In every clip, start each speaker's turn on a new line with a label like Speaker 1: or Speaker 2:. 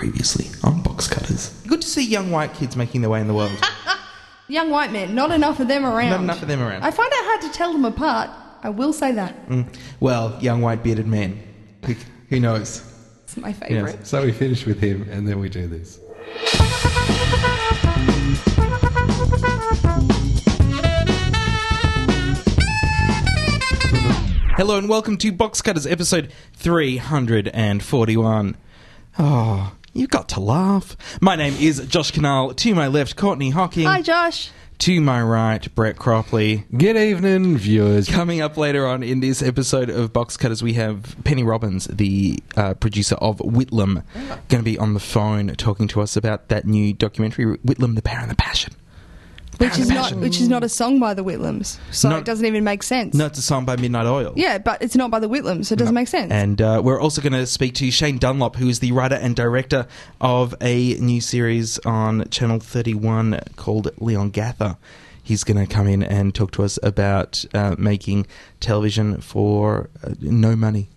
Speaker 1: Previously on Box Cutters. Good to see young white kids making their way in the world.
Speaker 2: Young white men, not enough of them around.
Speaker 1: Not enough of them around.
Speaker 2: I find it hard to tell them apart. I will say that. Mm.
Speaker 1: well, young white bearded men. Who, who knows?
Speaker 2: It's my
Speaker 1: Who knows?
Speaker 2: favourite.
Speaker 3: So we finish with him, and then we do this.
Speaker 1: Hello and welcome to Box Cutters episode 341. Oh, ah, you've got to laugh. My name is Josh Kinal. To my left, Courtney Hocking.
Speaker 2: Hi, Josh.
Speaker 1: To my right, Brett Cropley.
Speaker 3: Good evening, viewers.
Speaker 1: Coming up later on in this episode of Box Cutters, we have Penny Robbins, the uh, producer of Whitlam, going to be on the phone talking to us about that new documentary, Whitlam, the Power and the Passion.
Speaker 2: Which is not which is not a song by the Whitlams, so
Speaker 1: Not-
Speaker 2: it doesn't even make sense.
Speaker 1: No, it's a song by Midnight Oil.
Speaker 2: Yeah, but it's not by the Whitlams, so it doesn't make sense.
Speaker 1: And uh, we're also going to speak to Shane Dunlop, who is the writer and director of a new series on Channel 31 called Leongatha. He's going to come in and talk to us about uh, making television for uh, no money.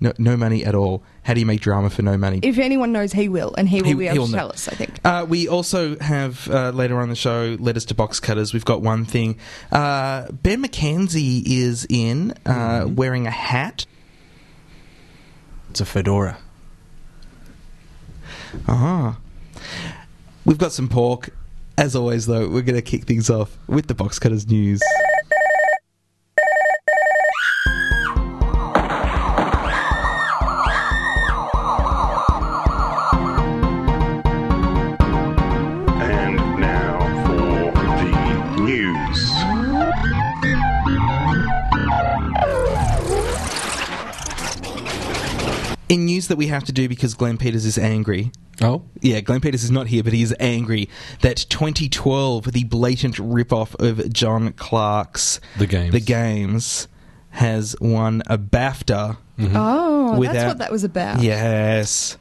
Speaker 1: No, no money at all. How do you make drama for no money?
Speaker 2: if anyone knows, he will, and he will
Speaker 1: He-
Speaker 2: be
Speaker 1: he
Speaker 2: able
Speaker 1: will
Speaker 2: to
Speaker 1: know.
Speaker 2: tell us. I think.
Speaker 1: Uh, we also have uh, later on the show letters to box cutters. We've got one thing. Uh, ben McKenzie is in uh, wearing a hat.
Speaker 3: It's a fedora.
Speaker 1: Ah. We've got some pork. As always, though, we're going to kick things off with the box cutters news.
Speaker 4: News
Speaker 1: that we have to do because Glenn Peters is angry.
Speaker 3: Oh,
Speaker 1: Yeah, Glenn Peters is not here, but he is angry that 2012, the blatant rip-off of John Clarke's
Speaker 3: The Games.
Speaker 1: The Games, has won a BAFTA.
Speaker 2: Oh,
Speaker 1: Without-
Speaker 2: that's what that was about.
Speaker 1: Yes.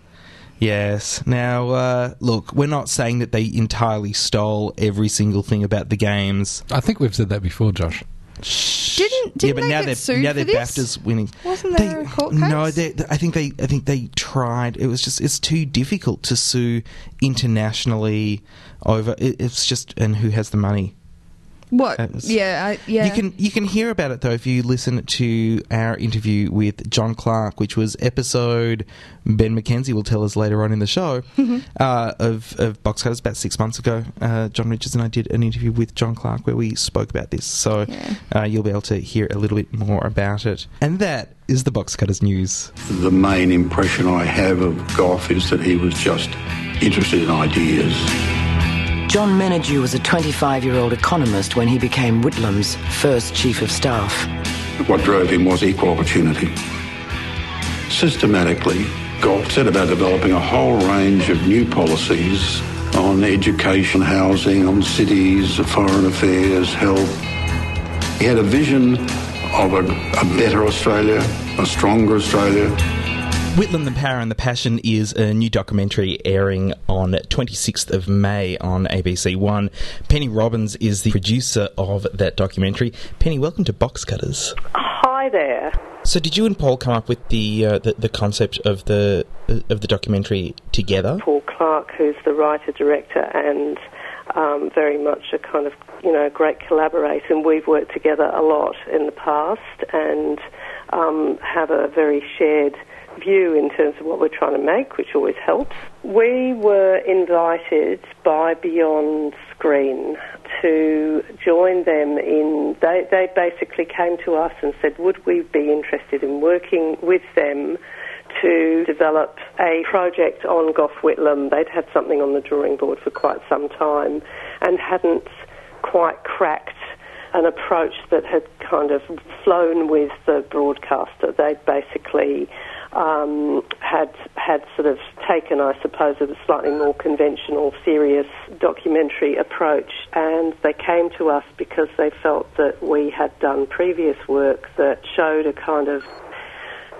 Speaker 1: Yes. Now, uh, look, we're not saying that they entirely stole every single thing about the games.
Speaker 3: I think we've said that before, Josh.
Speaker 2: Didn't- didn't they
Speaker 1: now
Speaker 2: get
Speaker 1: they're,
Speaker 2: sued
Speaker 1: now
Speaker 2: for
Speaker 1: they're
Speaker 2: this?
Speaker 1: BAFTAs winning.
Speaker 2: Wasn't
Speaker 1: They-
Speaker 2: a court
Speaker 1: No,
Speaker 2: case?
Speaker 1: they, they- I think they, I think they tried. It was just, it's too difficult to sue internationally over. It, it's just, and who has the money?
Speaker 2: What?
Speaker 1: That was-
Speaker 2: yeah, I, yeah.
Speaker 1: You can you can hear about it though if you listen to our interview with John Clarke, which was episode Ben McKenzie will tell us later on in the show
Speaker 2: Mm-hmm.
Speaker 1: uh, of of Box Cutters about six months ago. Uh, John Richards and I did an interview with John Clarke where we spoke about this, so
Speaker 2: Yeah.
Speaker 1: uh, you'll be able to hear a little bit more about it. And that is the Box Cutters news.
Speaker 5: The main impression I have of Gough is that he was just interested in ideas.
Speaker 6: John Menadue was a 25 year old economist when he became Whitlam's first chief of staff.
Speaker 5: What drove him was equal opportunity. Systematically, Gough set about developing a whole range of new policies on education, housing, on cities, foreign affairs, health. He had a vision of a, a better Australia, a stronger Australia,
Speaker 1: Whitlam, the Power and the Passion is a new documentary airing on 26th of May on ABC One. Penny Robbins is the producer of that documentary. Penny, welcome to Box Cutters.
Speaker 7: Hi there.
Speaker 1: So, did you and Paul come up with the uh, the, the concept of the of the documentary together?
Speaker 7: Paul Clark, who's the writer director and um, very much a kind of you know great collaborator, and we've worked together a lot in the past and um, have a very shared view in terms of what we're trying to make, which always helps. We were invited by Beyond Screen to join them in. They, they basically came to us and said, would we be interested in working with them to develop a project on Gough Whitlam? They'd had something on the drawing board for quite some time and hadn't quite cracked an approach that had kind of flown with the broadcaster. They'd basically um, had had sort of taken, I suppose, a slightly more conventional, serious documentary approach, and they came to us because they felt that we had done previous work that showed a kind of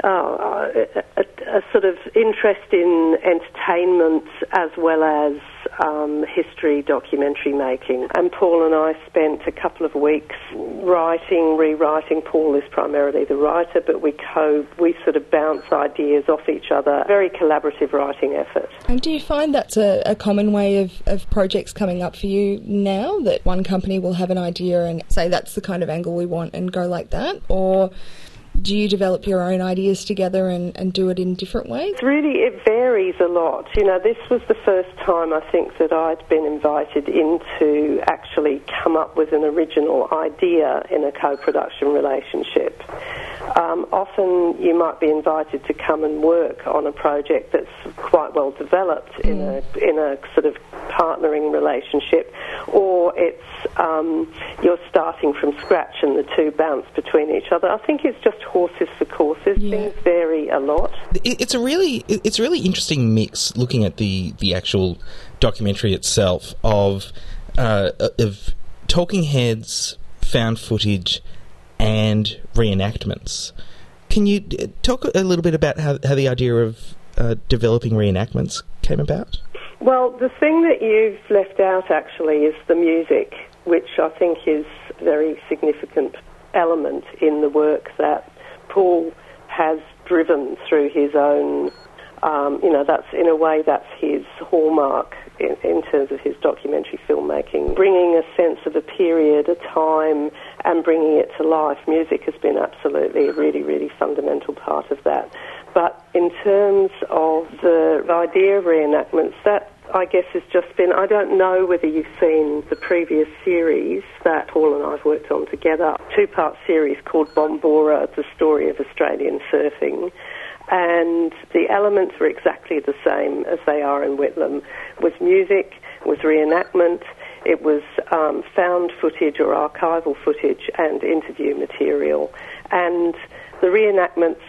Speaker 7: oh, a, a, a sort of interest in entertainment as well as um, history documentary making. And Paul and I spent a couple of weeks writing, rewriting. Paul is primarily the writer, but we co we sort of bounce ideas off each other. Very collaborative writing effort.
Speaker 2: And do you find that's a, a common way of, of projects coming up for you now? That one company will have an idea and say that's the kind of angle we want and go like that? Or do you develop your own ideas together and, and do it in different ways?
Speaker 7: Really, it varies a lot. You know, this was the first time I think that I'd been invited in to actually come up with an original idea in a co-production relationship. Um, often you might be invited to come and work on a project that's quite well developed in a in a sort of partnering relationship, or it's um, you're starting from scratch and the two bounce between each other. I think it's just horses for courses.
Speaker 2: Yeah.
Speaker 7: Things vary a lot.
Speaker 1: It's a really it's a really interesting mix looking at the the actual documentary itself of uh, of talking heads, found footage, and reenactments. Can you uh, talk a little bit about how, how the idea of uh, developing reenactments came about?
Speaker 7: Well, the thing that you've left out actually is the music, which I think is a very significant element in the work that Paul has driven through his own. Um, you know, that's in a way that's his hallmark in, in terms of his documentary filmmaking, bringing a sense of a period, a time, and bringing it to life. Music has been absolutely a really, really fundamental part of that. But in terms of the idea of reenactments, that I guess has just been, I don't know whether you've seen the previous series that Paul and I've worked on together, two part series called Bombora, the story of Australian surfing. And the elements were exactly the same as they are in Whitlam, It was music, it was reenactment, it was um, found footage or archival footage and interview material. And the reenactments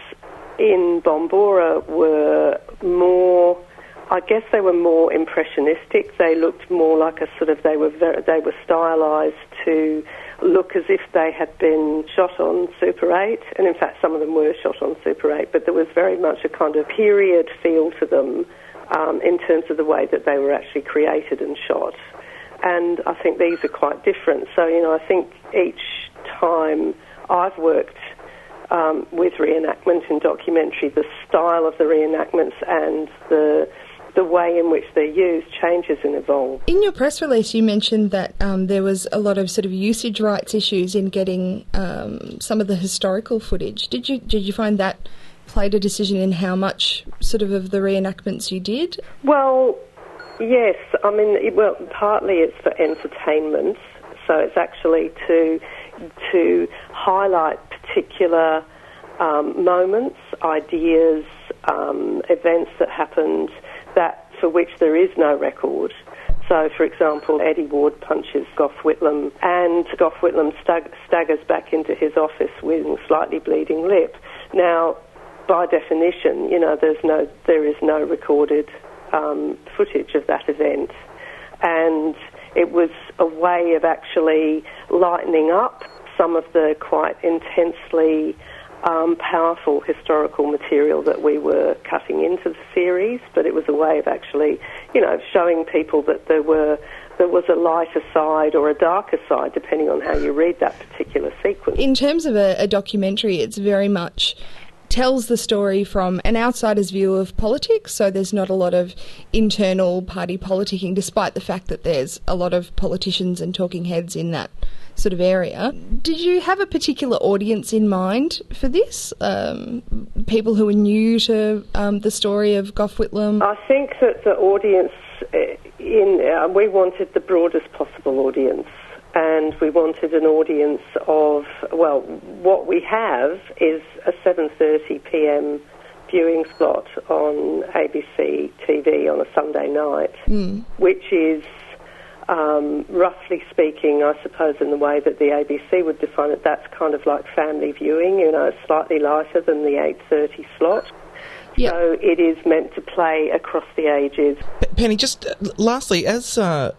Speaker 7: in Bombora were more, I guess they were more impressionistic. They looked more like a sort of, they were very, they were stylized to look as if they had been shot on Super 8. And in fact, some of them were shot on Super 8, but there was very much a kind of period feel to them um, in terms of the way that they were actually created and shot. And I think these are quite different. So, you know, I think each time I've worked um, with reenactment in documentary, the style of the reenactments and the the way in which they're used changes and evolves.
Speaker 2: In your press release, you mentioned that um, there was a lot of sort of usage rights issues in getting um, some of the historical footage. Did you did you find that played a decision in how much sort of of the reenactments you did?
Speaker 7: Well, yes. I mean, it, well, partly it's for entertainment, so it's actually to to highlight particular um, moments, ideas, um, events that happened that for which there is no record. So, for example, Eddie Ward punches Gough Whitlam, and Gough Whitlam stag- staggers back into his office with a slightly bleeding lip. Now, by definition, you know, there's no, there is no recorded um, footage of that event, and it was a way of actually lightening up some of the quite intensely um, powerful historical material that we were cutting into the series, but it was a way of actually, you know, showing people that there were there was a lighter side or a darker side, depending on how you read that particular sequence.
Speaker 2: In terms of a, a documentary, it's very much tells the story from an outsider's view of politics, so there's not a lot of internal party politicking, despite the fact that there's a lot of politicians and talking heads in that sort of area. Did you have a particular audience in mind for this? Um, people who are new to um, the story of Gough Whitlam?
Speaker 7: I think that the audience eh, in uh, we wanted the broadest possible audience, and we wanted an audience of well, what we have is a 7:30 p.m. viewing slot on ABC TV on a Sunday night, which is um, roughly speaking, I suppose, in the way that the ABC would define it, that's kind of like family viewing. You know, slightly lighter than the 8:30 slot.
Speaker 2: Yeah.
Speaker 7: So it is meant to play across the ages.
Speaker 1: Penny, just uh, lastly, as uh,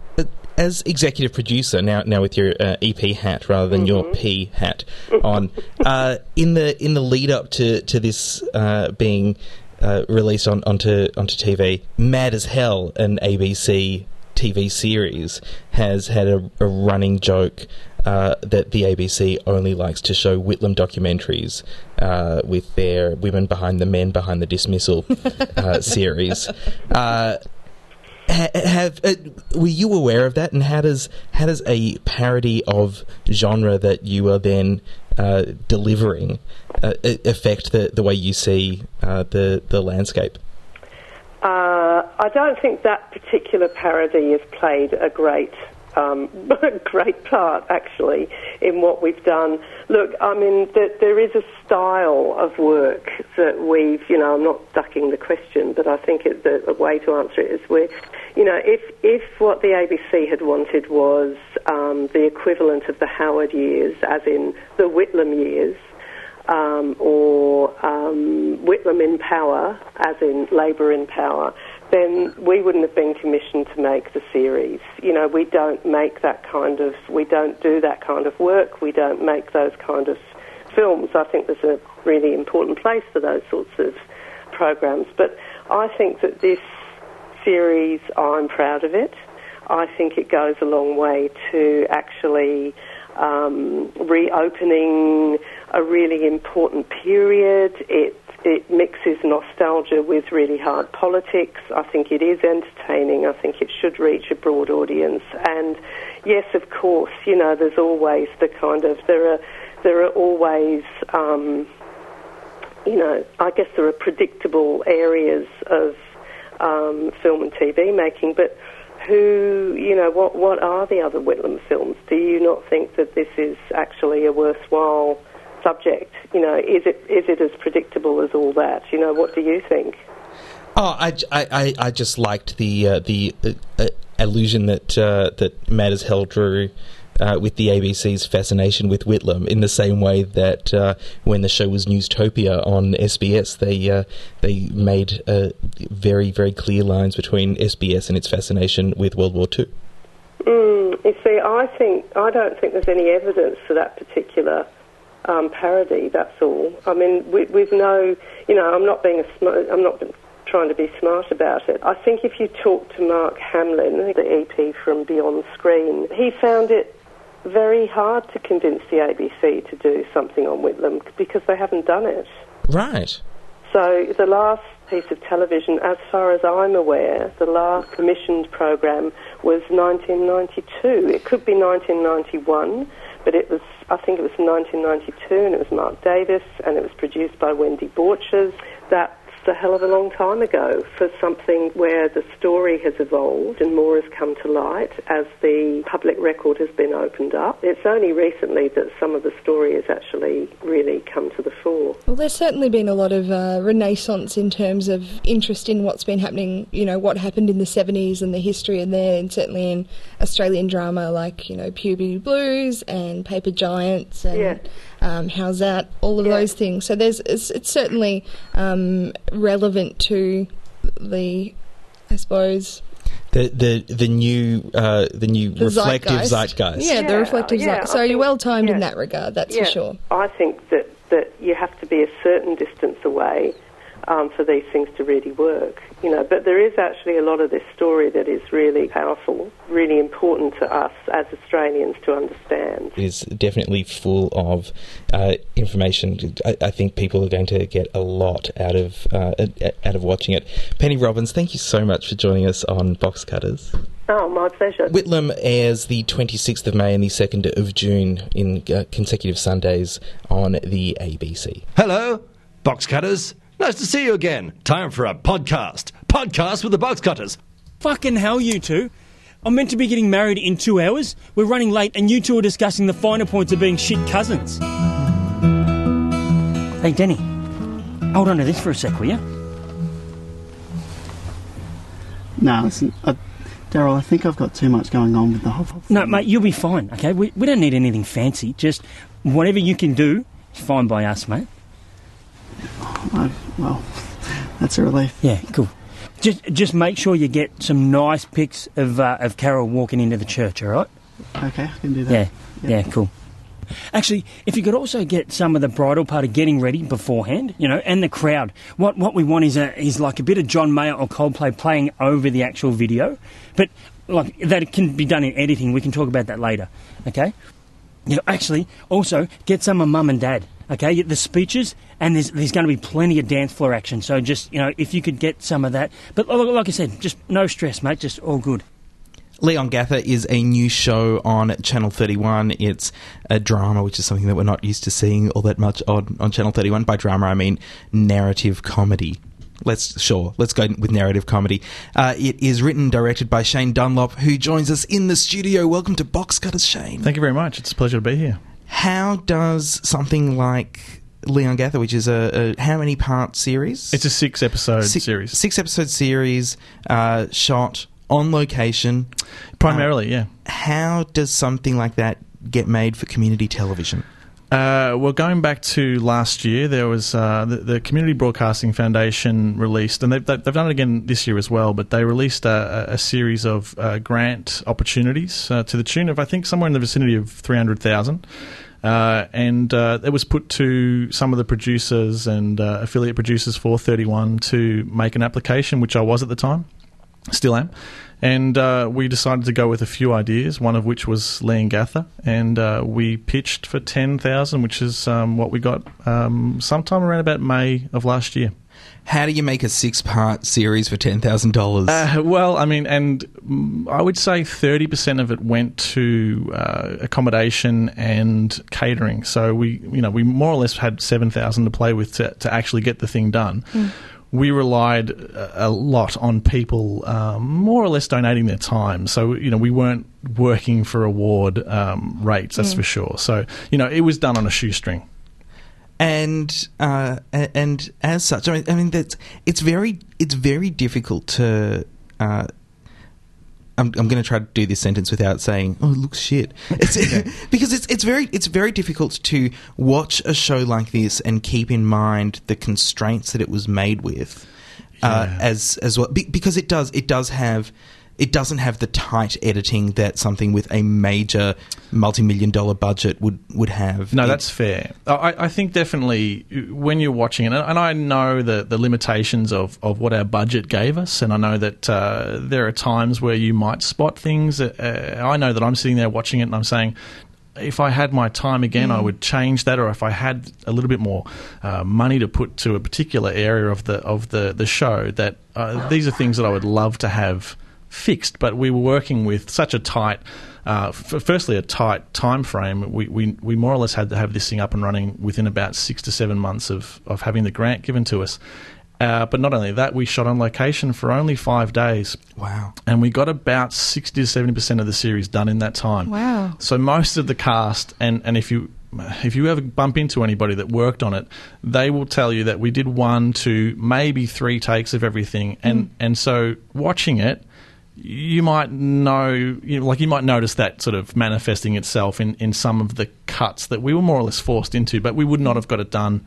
Speaker 1: as executive producer now, now with your uh, EP hat rather than your P hat on, uh, in the in the lead up to to this uh, being uh, released on onto onto TV, Mad as Hell, an ABC TV series has had a, a running joke uh, that the ABC only likes to show Whitlam documentaries uh, with their women behind the men behind the dismissal uh, series. Ha- have uh, were you aware of that, and how does how does a parody of genre that you are then uh, delivering uh, affect the, the way you see uh, the the landscape?
Speaker 7: Uh, I don't think that particular parody has played a great, um, a great part actually in what we've done. Look, I mean, th- there is a style of work that we've, you know, I'm not ducking the question, but I think it, the, a way to answer it is we're, you know, if if what the ABC had wanted was um, the equivalent of the Howard years, as in the Whitlam years um, or um, Whitlam in power, as in Labor in power, then we wouldn't have been commissioned to make the series. You know, we don't make that kind of, we don't do that kind of work, we don't make those kind of films. I think there's a really important place for those sorts of programs. But I think that this series, I'm proud of it. I think it goes a long way to actually um, reopening a really important period. It it mixes nostalgia with really hard politics. I think it is entertaining. I think it should reach a broad audience. And yes, of course, you know, there's always the kind of there are there are always um, you know, I guess there are predictable areas of um, film and TV making, but who, you know, what what are the other Whitlam films? Do you not think that this is actually a worthwhile subject? You know, is it is it as predictable as all that? You know, what do you think?
Speaker 1: Oh, I, I, I- just liked the uh, the uh, uh, illusion that uh, that Mad as Hell drew uh, with the ABC's fascination with Whitlam, in the same way that uh, when the show was Newstopia on SBS, they uh, they made uh, very very clear lines between SBS and its fascination with World War Two.
Speaker 7: Mm, you see, I think I don't think there's any evidence for that particular um, parody. That's all. I mean, with, with no, you know, I'm not being a sm- I'm not trying to be smart about it. I think if you talk to Mark Hamlin, the EP from Beyond Screen, he found it very hard to convince the ABC to do something on Whitlam because they haven't done it.
Speaker 1: Right.
Speaker 7: So the last piece of television, as far as I'm aware, the last commissioned program was 1992. It could be 1991, but it was, I think it was 1992, and it was Mark Davis, and it was produced by Wendy Borchers. That's a hell of a long time ago for something where the story has evolved and more has come to light as the public record has been opened up. It's only recently that some of the story has actually really come to the fore.
Speaker 2: Well, there's certainly been a lot of uh, renaissance in terms of interest in what's been happening, you know, what happened in the 70s and the history in there, and certainly in Australian drama like, you know, Puberty Blues and Paper Giants and
Speaker 7: Yeah.
Speaker 2: Um, How's That, all of
Speaker 7: Yeah.
Speaker 2: those things. So there's it's, it's certainly um, relevant to the, I suppose,
Speaker 1: The the the new uh, the new
Speaker 2: the
Speaker 1: reflective
Speaker 2: zeitgeist.
Speaker 1: zeitgeist.
Speaker 2: Yeah, the
Speaker 7: Yeah,
Speaker 2: reflective
Speaker 7: yeah,
Speaker 2: zeitgeist.
Speaker 7: I
Speaker 2: So you're well timed in that regard, that's
Speaker 7: yeah,
Speaker 2: for sure.
Speaker 7: I think that, that you have to be a certain distance away um, for these things to really work. You know, but there is actually a lot of this story that is really powerful, really important to us as Australians to understand.
Speaker 1: is definitely full of uh, information. I, I think people are going to get a lot out of uh, out of watching it. Penny Robbins, thank you so much for joining us on Box Cutters.
Speaker 7: Oh, my pleasure.
Speaker 1: Whitlam airs the 26th of May and the 2nd of June in uh, consecutive Sundays on the ABC.
Speaker 8: Hello, box cutters. Nice to see you again. Time for a podcast. Podcast with the box cutters.
Speaker 9: Fucking hell, you two. I'm meant to be getting married in two hours. We're running late, and you two are discussing the finer points of being shit cousins. Hey, Denny, hold on to this for a sec, will you?
Speaker 10: No, listen, uh, Daryl, I think I've got too much going on with the whole.
Speaker 9: No, mate, you'll be fine, okay? We, we don't need anything fancy. Just whatever you can do is fine by us, mate.
Speaker 10: Well, that's a relief.
Speaker 9: Yeah, cool. Just just make sure you get some nice pics of uh, of Carol walking into the church, all right?
Speaker 10: Okay, I can do that.
Speaker 9: Yeah, yeah, cool. Actually, if you could also get some of the bridal party getting ready beforehand, you know, and the crowd. What what we want is a is like a bit of John Mayer or Coldplay playing over the actual video, but like that can be done in editing. We can talk about that later. Okay. Yeah. actually, also get some of mum and dad. Okay, the speeches, and there's there's going to be plenty of dance floor action. So just you know, if you could get some of that, but like like I said, just no stress, mate. Just all good.
Speaker 1: Leongatha is a new show on Channel 31. It's a drama, which is something that we're not used to seeing all that much on, on Channel 31. By drama, I mean narrative comedy. Let's sure, let's go with narrative comedy. Uh, it is written and directed by Shane Dunlop, who joins us in the studio. Welcome to Box Cutters, Shane.
Speaker 11: Thank you very much. It's a pleasure to be here.
Speaker 1: How does something like Leongatha, which is a, a how many part series?
Speaker 11: It's a six episode
Speaker 1: Six-
Speaker 11: series.
Speaker 1: Six episode series, uh, shot on location.
Speaker 11: Primarily, yeah.
Speaker 1: How does something like that get made for community television?
Speaker 11: Uh, well, going back to last year, there was uh, the, the Community Broadcasting Foundation released, and they've, they've done it again this year as well. But they released a, a series of uh, grant opportunities uh, to the tune of I think somewhere in the vicinity of three hundred thousand. Uh, and uh, it was put to some of the producers and uh, affiliate producers for 31 to make an application, which I was at the time, still am. And uh, we decided to go with a few ideas, one of which was Leongatha, and uh, we pitched for ten thousand, which is um, what we got um, sometime around about May of last year.
Speaker 1: How do you make a six part series for ten thousand dollars?
Speaker 11: Uh, well, I mean, and mm, I would say thirty percent of it went to uh, accommodation and catering. So we, you know, we more or less had seven thousand to play with to, to actually get the thing done. We relied a a lot on people um, more or less donating their time. So you know, we weren't working for award um, rates, that's
Speaker 1: Mm.
Speaker 11: for sure. So you know, it was done on a shoestring.
Speaker 1: and uh, and as such, I mean, I mean that's it's very it's very difficult to. Uh, I'm, I'm going to try to do this sentence without saying, "Oh, it looks shit," it's, because it's it's very it's very difficult to watch a show like this and keep in mind the constraints that it was made with, uh,
Speaker 11: Yeah.
Speaker 1: as as well, be, because it does it does have. It doesn't have the tight editing that something with a major multi-million dollar budget would, would have.
Speaker 11: No,
Speaker 1: It-
Speaker 11: that's fair. I, I think definitely when you're watching it, and I know the, the limitations of, of what our budget gave us, and I know that uh, there are times where you might spot things. Uh, I know that I'm sitting there watching it and I'm saying, if I had my time again, I would change that, or if I had a little bit more uh, money to put to a particular area of the of the the show, that uh, these are things that I would love to have fixed. But we were working with such a tight, uh, f- firstly a tight time frame. We, we we more or less had to have this thing up and running within about six to seven months of of having the grant given to us. Uh, but not only that, we shot on location for only five days.
Speaker 1: Wow.
Speaker 11: And we got about 60 to 70% of the series done in that time.
Speaker 2: Wow.
Speaker 11: So most of the cast, and, and if you if you ever bump into anybody that worked on it, they will tell you that we did one, two, maybe three takes of everything, and and so watching it, you might know, you know, like you might notice that sort of manifesting itself in in some of the cuts that we were more or less forced into, but we would not have got it done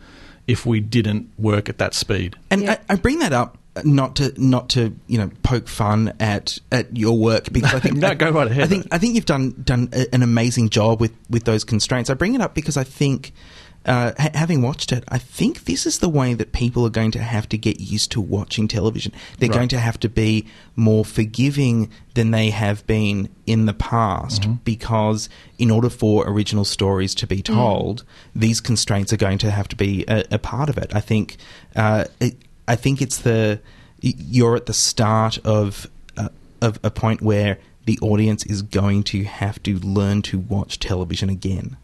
Speaker 11: if we didn't work at that speed.
Speaker 1: And I, I bring that up uh, not to not to you know poke fun at at your work because I think
Speaker 11: No, go right ahead.
Speaker 1: I think I think you've done done a, an amazing job with with those constraints. I bring it up because I think. Uh, ha- having watched it, I think this is the way that people are going to have to get used to watching television. They're
Speaker 11: Right.
Speaker 1: going to have to be more forgiving than they have been in the past
Speaker 11: Mm-hmm.
Speaker 1: because, in order for original stories to be told, these constraints are going to have to be a, a part of it. I think. Uh, it, I think it's the you're at the start of uh, of a point where the audience is going to have to learn to watch television again.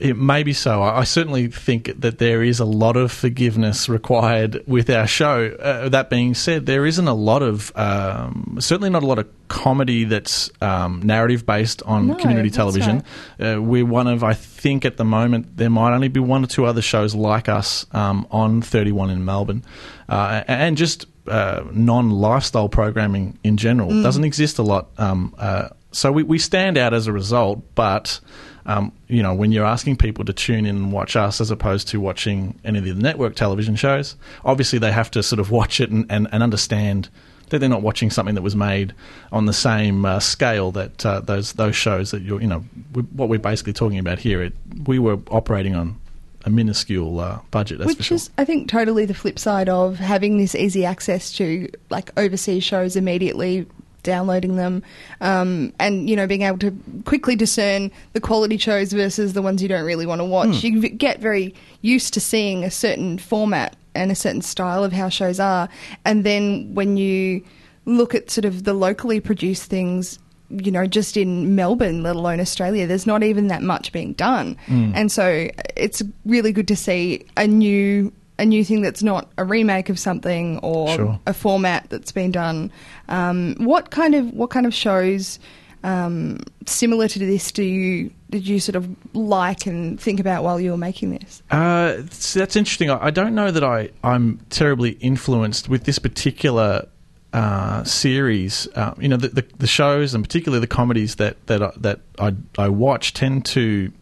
Speaker 11: It may be so. I certainly think that there is a lot of forgiveness required with our show. Uh, that being said, there isn't a lot of, um, certainly not a lot of comedy that's um, narrative based on
Speaker 2: No,
Speaker 11: community television. Uh, we're one of, I think at the moment, there might only be one or two other shows like us um, on 31 in Melbourne. Uh, and just uh, non lifestyle programming in general doesn't exist a lot. Um, uh, so we, we stand out as a result, but um, you know, when you're asking people to tune in and watch us as opposed to watching any of the network television shows, obviously they have to sort of watch it and, and, and understand that they're not watching something that was made on the same uh, scale that uh, those those shows that you're you know we, what we're basically talking about here. It, we were operating on a minuscule uh, budget.
Speaker 2: Which
Speaker 11: sure.
Speaker 2: is, I think, totally the flip side of having this easy access to like overseas shows immediately, downloading them, um, and you know being able to quickly discern the quality shows versus the ones you don't really want to watch.
Speaker 12: Hmm.
Speaker 2: You get very used to seeing a certain format and a certain style of how shows are, and then when you look at sort of the locally produced things. You know, just in Melbourne, let alone Australia, there's not even that much being done,
Speaker 12: Mm.
Speaker 2: and so it's really good to see a new a new thing that's not a remake of something or
Speaker 11: Sure.
Speaker 2: a format that's been done. Um, what kind of what kind of shows um, similar to this do you did you sort of like and think about while you were making this?
Speaker 11: Uh, that's, that's interesting. I, I don't know that I, I'm terribly influenced with this particular uh, series. Uh, you know, the, the, the shows and particularly the comedies that that I, that I, I watch tend to.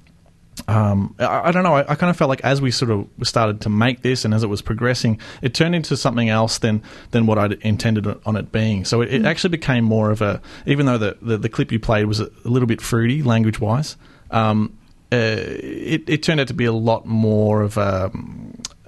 Speaker 11: Um, I, I don't know. I, I kind of felt like as we sort of started to make this, and as it was progressing, it turned into something else than than what I'd intended on it being. So it, it
Speaker 12: Mm.
Speaker 11: actually became more of a. Even though the the, the clip you played was a, a little bit fruity language wise, um, uh, it, it turned out to be a lot more of a.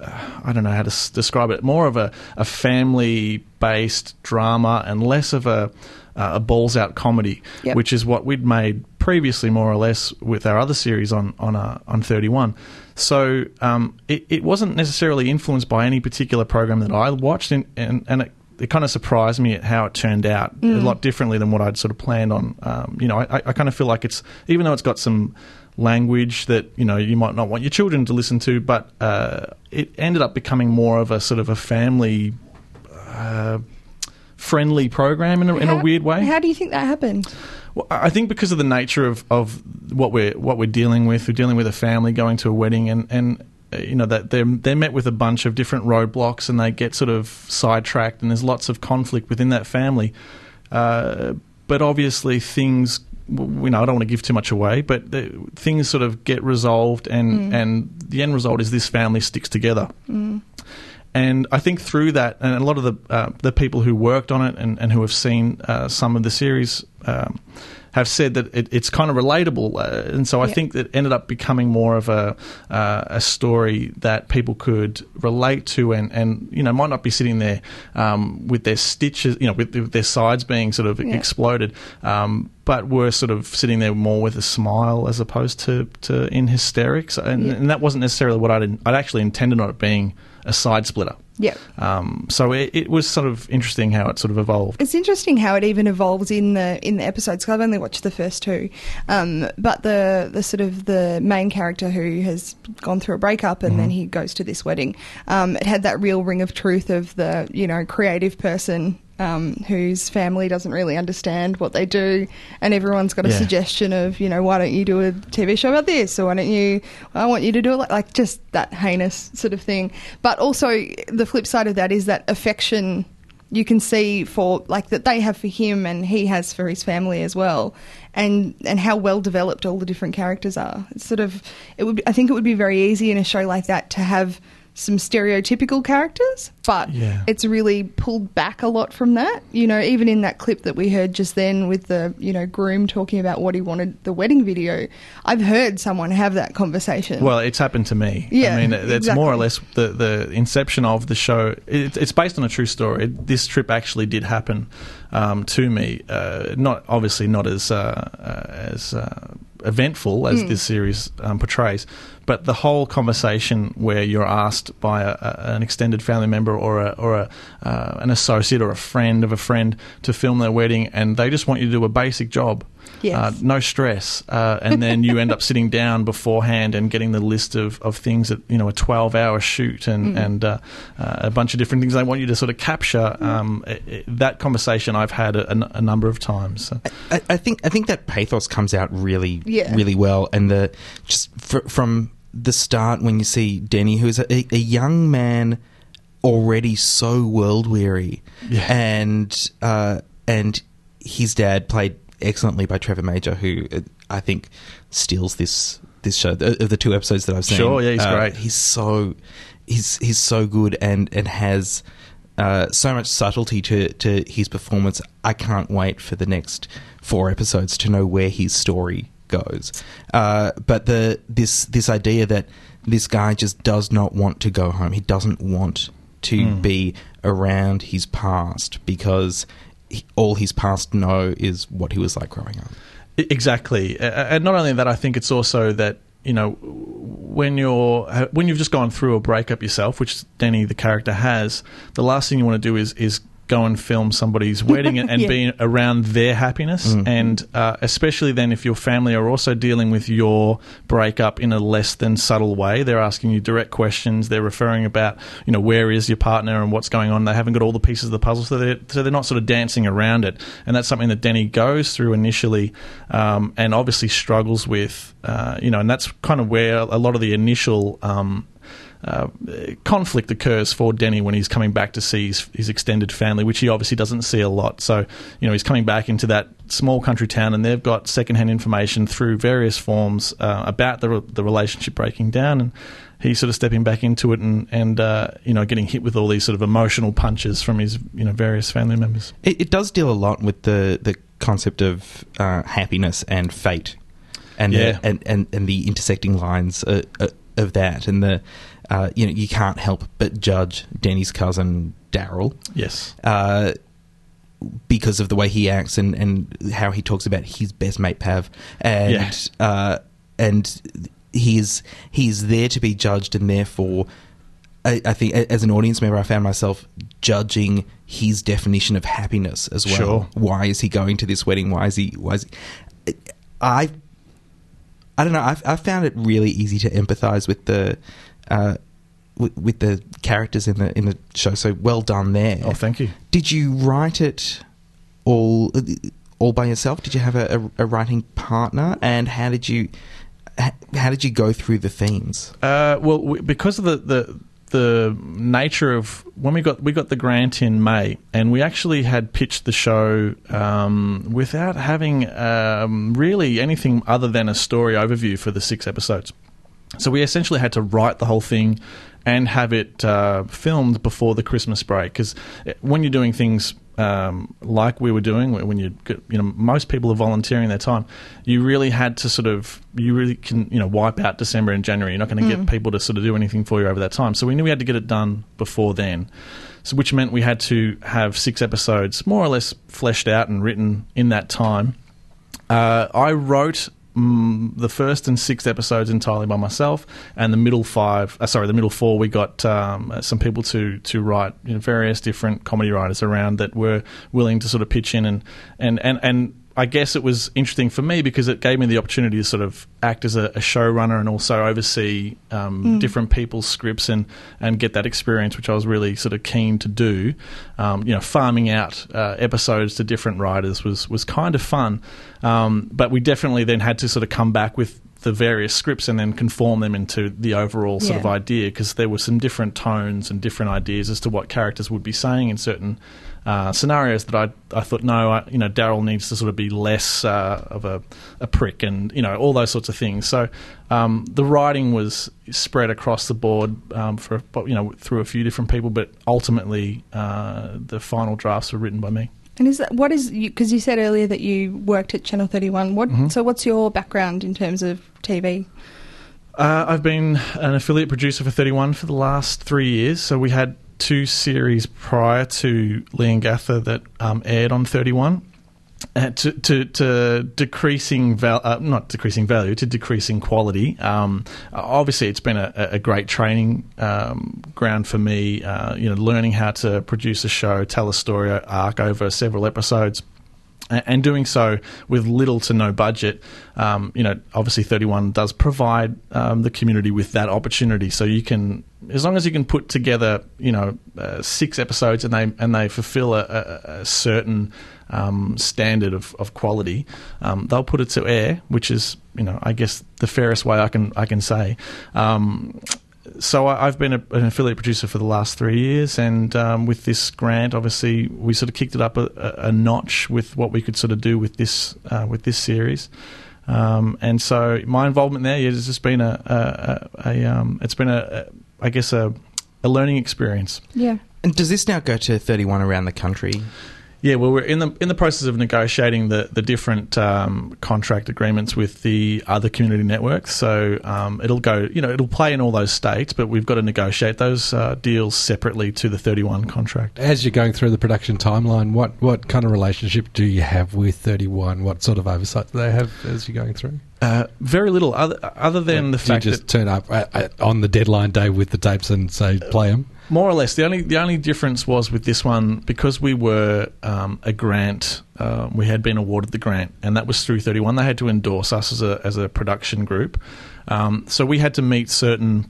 Speaker 11: I don't know how to s- describe it. More of a, a family based drama and less of a uh, a balls out comedy,
Speaker 12: Yep.
Speaker 11: which is what we'd made previously, more or less, with our other series on on uh, on Thirty One. So um, it, it wasn't necessarily influenced by any particular program that I watched, and and, and it, it kind of surprised me at how it turned out a
Speaker 12: Mm.
Speaker 11: lot differently than what I'd sort of planned on. Um, you know, I, I kind of feel like it's even though it's got some language that you know you might not want your children to listen to, but uh, it ended up becoming more of a sort of a family. Uh, friendly program in a, in a weird way.
Speaker 2: How do you think that happened?
Speaker 11: Well, I think because of the nature of, of what we're what we're dealing with, we're dealing with a family going to a wedding, and and uh, you know that they're they're met with a bunch of different roadblocks, and they get sort of sidetracked, and there's lots of conflict within that family. Uh, but obviously, things you know I don't want to give too much away, but the, things sort of get resolved, and
Speaker 2: Mm.
Speaker 11: and the end result is this family sticks together.
Speaker 2: Mm.
Speaker 11: And I think through that, and a lot of the uh, the people who worked on it and, and who have seen uh, some of the series um, have said that it, it's kind of relatable. Uh, and so I
Speaker 12: Yeah.
Speaker 11: think that ended up becoming more of a uh, a story that people could relate to, and, and you know might not be sitting there um, with their stitches, you know, with, with their sides being sort of
Speaker 12: Yeah.
Speaker 11: exploded. Um, but were sort of sitting there more with a smile as opposed to, to in hysterics, and,
Speaker 2: Yeah.
Speaker 11: and that wasn't necessarily what I'd, I'd actually intended on it being a side splitter.
Speaker 2: Yeah.
Speaker 11: Um, so it, it was sort of interesting how it sort of evolved.
Speaker 2: It's interesting how it even evolves in the in the episodes. 'cause I've only watched the first two, um, but the the sort of the main character who has gone through a breakup and then
Speaker 12: Mhm.
Speaker 2: he goes to this wedding. Um, it had that real ring of truth of the you know creative person. Um, whose family doesn't really understand what they do, and everyone's got a
Speaker 12: Yeah.
Speaker 2: suggestion of, you know, why don't you do a TV show about this, or why don't you? I want you to do it like, like just that heinous sort of thing. But also the flip side of that is that affection you can see for like that they have for him and he has for his family as well and and how well developed all the different characters are it's sort of it would i think it would be very easy in a show like that to have some stereotypical characters but
Speaker 12: Yeah.
Speaker 2: it's really pulled back a lot from that you know even in that clip that we heard just then with the you know groom talking about what he wanted the wedding video i've heard someone have that conversation
Speaker 11: Well, it's happened to me.
Speaker 2: Yeah,
Speaker 11: I mean, it's more or less the, the inception of the show. It, it's based on a true story. This trip actually did happen um, to me. Uh, not obviously not as uh, uh, as uh, eventful as
Speaker 12: Mm.
Speaker 11: this series um, portrays, but the whole conversation where you're asked by a, a, an extended family member or a, or a, uh, an associate or a friend of a friend to film their wedding, and they just want you to do a basic job.
Speaker 2: Yes.
Speaker 11: Uh, no stress, uh, and then you end up sitting down beforehand and getting the list of, of things that you know a twelve hour shoot and
Speaker 12: Mm.
Speaker 11: and uh, uh, a bunch of different things they want you to sort of capture. Um, i i that conversation I've had a, a- a number of times. So.
Speaker 1: I, I think I think that pathos comes out really
Speaker 11: Yeah.
Speaker 1: really well, and the just fr- from the start when you see Denny, who's a, a young man already so world weary,
Speaker 11: Yeah.
Speaker 1: and uh, and his dad played excellently by Trevor Major, who uh, I think steals this this show of the two episodes that I've seen.
Speaker 11: Sure, yeah, he's
Speaker 1: Uh,
Speaker 11: great.
Speaker 1: He's so he's he's so good and and has uh, so much subtlety to to his performance. I can't wait for the next four episodes to know where his story goes. Uh, but the this this idea that this guy just does not want to go home. He doesn't want to
Speaker 11: Mm.
Speaker 1: be around his past because all his past know is what he was like growing up.
Speaker 11: Exactly, and not only that, I think it's also that you know when you're when you've just gone through a breakup yourself, which Denny the character has. The last thing you want to do is is go and film somebody's wedding and, and
Speaker 12: Yeah.
Speaker 11: be around their happiness,
Speaker 1: Mm.
Speaker 11: and uh, especially then if your family are also dealing with your breakup in a less than subtle way. They're asking you direct questions. They're referring about you know where is your partner and what's going on. They haven't got all the pieces of the puzzle, so they're so they're not sort of dancing around it. And that's something that Denny goes through initially, um, and obviously struggles with. Uh, you know, and that's kind of where a lot of the initial. Um, uh, conflict occurs for Denny when he's coming back to see his, his extended family, which he obviously doesn't see a lot. So, you know, he's coming back into that small country town, and they've got secondhand information through various forms uh, about the re- the relationship breaking down, and he's sort of stepping back into it, and and uh, you know, getting hit with all these sort of emotional punches from his you know various family members.
Speaker 1: It, it does deal a lot with the the concept of uh, happiness and fate, and
Speaker 11: Yeah.
Speaker 1: the, and, and and the intersecting lines uh, uh, of that, and the uh, you know you can't help but judge Danny's cousin Daryl.
Speaker 11: Yes.
Speaker 1: Uh, because of the way he acts and, and how he talks about his best mate Pav, and
Speaker 11: Yeah.
Speaker 1: uh, and he's he's there to be judged, and therefore, I, I think as an audience member, I found myself judging his definition of happiness as well.
Speaker 11: Sure.
Speaker 1: Why is he going to this wedding? Why is he? Why is he, I? I don't know. I've, I found it really easy to empathise with the. Uh, with, with the characters in the in the show, so well done there.
Speaker 11: Oh, thank you.
Speaker 1: Did you write it all all by yourself? Did you have a, a, a writing partner? And how did you how did you go through the themes?
Speaker 11: Uh, well, we, because of the, the the nature of when we got we got the grant in May, and we actually had pitched the show um, without having um, really anything other than a story overview for the six episodes. So we essentially had to write the whole thing and have it uh, filmed before the Christmas break. Because when you're doing things um, like we were doing, when you you know most people are volunteering their time, you really had to sort of you really can you know wipe out December and January. You're not going to
Speaker 12: Mm.
Speaker 11: get people to sort of do anything for you over that time. So we knew we had to get it done before then. So which meant we had to have six episodes more or less fleshed out and written in that time. Uh, I wrote mm, the first and sixth episodes entirely by myself, and the middle five, uh, sorry, the middle four, we got um, uh, some people to to write, you know, various different comedy writers around that were willing to sort of pitch in, and and and and. I guess it was interesting for me because it gave me the opportunity to sort of act as a, a showrunner and also oversee um,
Speaker 12: Mm.
Speaker 11: different people's scripts and, and get that experience, which I was really sort of keen to do. Um, you know, farming out uh, episodes to different writers was was kind of fun, um, but we definitely then had to sort of come back with the various scripts and then conform them into the overall sort of idea because there were some different tones and different ideas as to what characters would be saying in certain uh, scenarios that I I thought no I, you know Daryl needs to sort of be less uh, of a, a prick and you know all those sorts of things so um, the writing was spread across the board um, for you know through a few different people but ultimately uh, the final drafts were written by me.
Speaker 2: And is that what is because you, said earlier that you worked at Channel Thirty One? What
Speaker 11: Mhm.
Speaker 2: so? What's your background in terms of TV?
Speaker 11: Uh, I've been an affiliate producer for 31 for the last three years. So we had two series prior to Leongatha that um, aired on 31. Uh, to, to, to decreasing val- uh, not decreasing value to decreasing quality. Um, obviously, it's been a, a great training um, ground for me. Uh, you know, learning how to produce a show, tell a story arc over several episodes and doing so with little to no budget. Um, you know, obviously, Thirty One does provide um, the community with that opportunity. So you can, as long as you can put together, you know, uh, six episodes and they and they fulfil a, a, a certain um, standard of, of quality, um, they'll put it to air, which is, you know, I guess the fairest way I can I can say. Um, so I, I've been a, an affiliate producer for the last three years, and um, with this grant, obviously, we sort of kicked it up a, a, a notch with what we could sort of do with this uh, with this series. Um, and so my involvement there has just been a, a, a, a um, it's been a, a I guess a, a learning experience.
Speaker 2: Yeah.
Speaker 1: And does this now go to 31 around the country?
Speaker 11: Yeah, well, we're in the in the process of negotiating the the different um, contract agreements with the other community networks. So um, it'll go, you know, it'll play in all those states, but we've got to negotiate those uh, deals separately to the 31 contract.
Speaker 3: As you're going through the production timeline, what, what kind of relationship do you have with 31? What sort of oversight do they have as you're going through?
Speaker 11: Uh, very little, other other than the
Speaker 3: fact. You just
Speaker 11: that
Speaker 3: turn up uh, uh, on the deadline day with the tapes and say, play them?
Speaker 11: More or less. The only the only difference was with this one because we were um, a grant. Uh, we had been awarded the grant, and that was through Thirty One. They had to endorse us as a as a production group. Um, so we had to meet certain.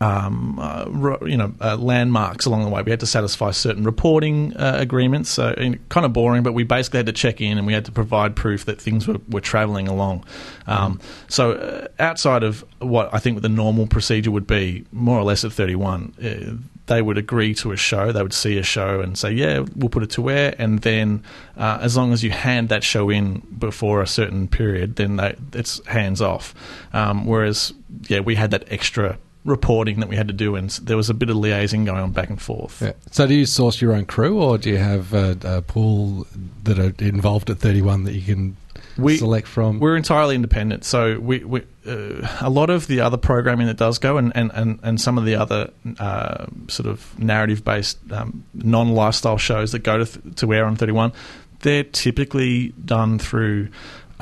Speaker 11: Um, uh, you know, uh, landmarks along the way. We had to satisfy certain reporting uh, agreements. So, kind of boring, but we basically had to check in and we had to provide proof that things were, were travelling along. Um, So, uh, outside of what I think the normal procedure would be, more or less at 31, uh, they would agree to a show. They would see a show and say, "Yeah, we'll put it to air." And then, uh, as long as you hand that show in before a certain period, then they, it's hands off. Um, whereas, yeah, we had that extra reporting that we had to do, and there was a bit of liaising going on back and forth.
Speaker 3: Yeah. So do you source your own crew, or do you have a, a pool that are involved at 31 that you can
Speaker 11: We-
Speaker 3: select from?
Speaker 11: We're entirely independent, so we, we uh, a lot of the other programming that does go, and, and, and, and some of the other uh, sort of narrative based um, non lifestyle shows that go to th- to air on Thirty One, they're typically done through.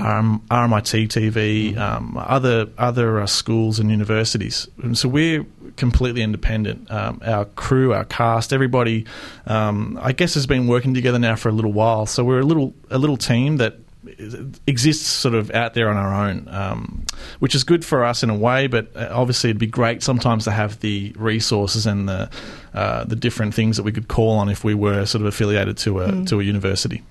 Speaker 11: Um, RMIT TV, um, other other uh, schools and universities, and so we're completely independent. Um, our crew, our cast, everybody, um, I guess, has been working together now for a little while. So we're a little a little team that exists sort of out there on our own, um, which is good for us in a way. But uh, obviously, it'd be great sometimes to have the resources and the uh, the different things that we could call on if we were sort of affiliated to a
Speaker 2: Mm.
Speaker 11: to a university.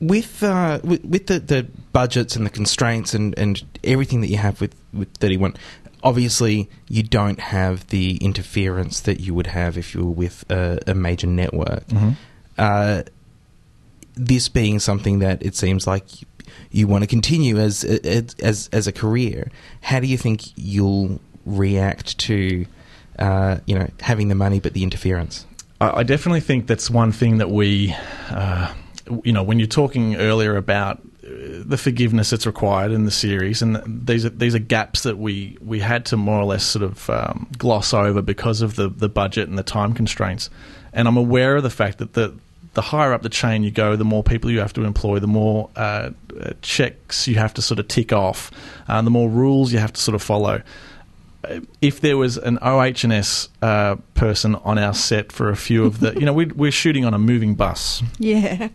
Speaker 1: With uh, with, with the, the budgets and the constraints and, and everything that you have with, with 31 obviously you don't have the interference that you would have if you were with a, a major network
Speaker 11: Mhm.
Speaker 1: uh, this being something that it seems like you, you want to continue as, as as as a career how do you think you'll react to uh, you know having the money but the interference
Speaker 11: I, I definitely think that's one thing that we, uh, you know, when you're talking earlier about uh, the forgiveness that's required in the series, and these are these are gaps that we we had to more or less sort of um, gloss over because of the the budget and the time constraints. And I'm aware of the fact that the the higher up the chain you go, the more people you have to employ, the more uh, uh, checks you have to sort of tick off, uh, the more rules you have to sort of follow if there was an OH&S uh, person on our set for a few of the, you know, we, we're shooting on a moving bus,
Speaker 2: Yeah.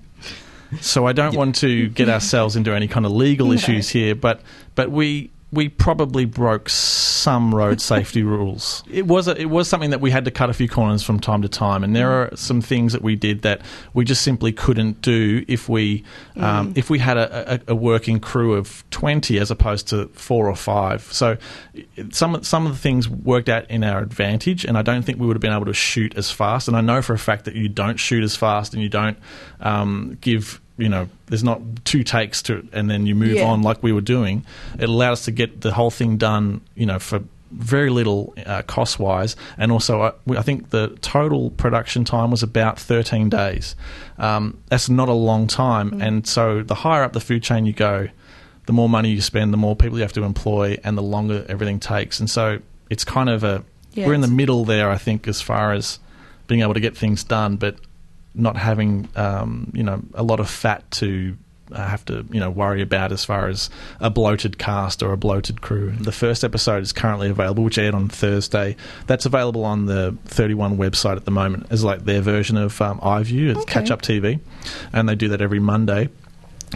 Speaker 11: So I don't want to get ourselves into any kind of legal
Speaker 2: No.
Speaker 11: issues here, but but we we probably broke some road safety rules. It was a, it was something that we had to cut a few corners from time to time, and there are some things that we did that we just simply couldn't do if we um,
Speaker 2: Mm.
Speaker 11: if we had a, a, a working crew of twenty as opposed to four or five. So some some of the things worked out in our advantage, and I don't think we would have been able to shoot as fast. And I know for a fact that you don't shoot as fast, and you don't um, give you know there's not two takes to it, and then you move
Speaker 2: Yeah.
Speaker 11: on like we were doing. It allowed us to get the whole thing done, you know, for very little uh, cost wise, and also I, I think the total production time was about 13 days. Um, that's not a long time, and so the higher up the food chain you go, the more money you spend, the more people you have to employ, and the longer everything takes. And so it's kind of a
Speaker 2: Yeah,
Speaker 11: we're in the middle there, I think, as far as being able to get things done, but not having um, you know a lot of fat to uh, have to you know worry about as far as a bloated cast or a bloated crew. The first episode is currently available, which aired on Thursday. That's available on the 31 website at the moment as like their version of um, iView. It's
Speaker 2: Okay.
Speaker 11: Catch Up TV, and they do that every Monday.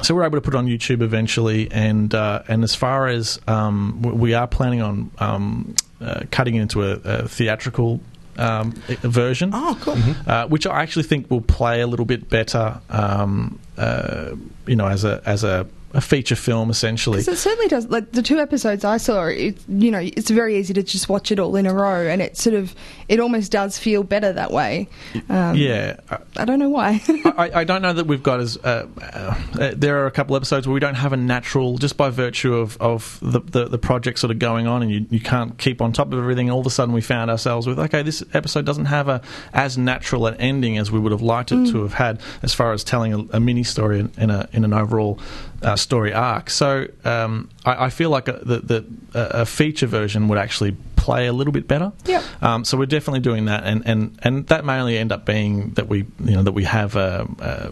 Speaker 11: So we're able to put it on YouTube eventually, and uh, and as far as um, we are planning on um, uh, cutting it into a, a theatrical um, version,
Speaker 1: oh cool.
Speaker 11: uh, which I actually think will play a little bit better, um, uh, you know, as a as a a feature film essentially.
Speaker 2: 'Cause it certainly does. Like the two episodes I saw, it, you know, it's very easy to just watch it all in a row, and it sort of, it almost does feel better that way. Um,
Speaker 11: yeah,
Speaker 2: I don't know why.
Speaker 11: I, I don't know that we've got as. Uh, uh, uh, there are a couple episodes where we don't have a natural, just by virtue of, of the, the, the project sort of going on, and you, you can't keep on top of everything. All of a sudden, we found ourselves with okay, this episode doesn't have a as natural an ending as we would have liked it
Speaker 2: Mm.
Speaker 11: to have had, as far as telling a, a mini story in, in a in an overall uh, story arc. So um, I, I feel like a, the, the, a a feature version would actually play a little bit better.
Speaker 2: Yep.
Speaker 11: Um, so we're definitely doing that, and, and, and that may only end up being that we you know that we have uh, uh,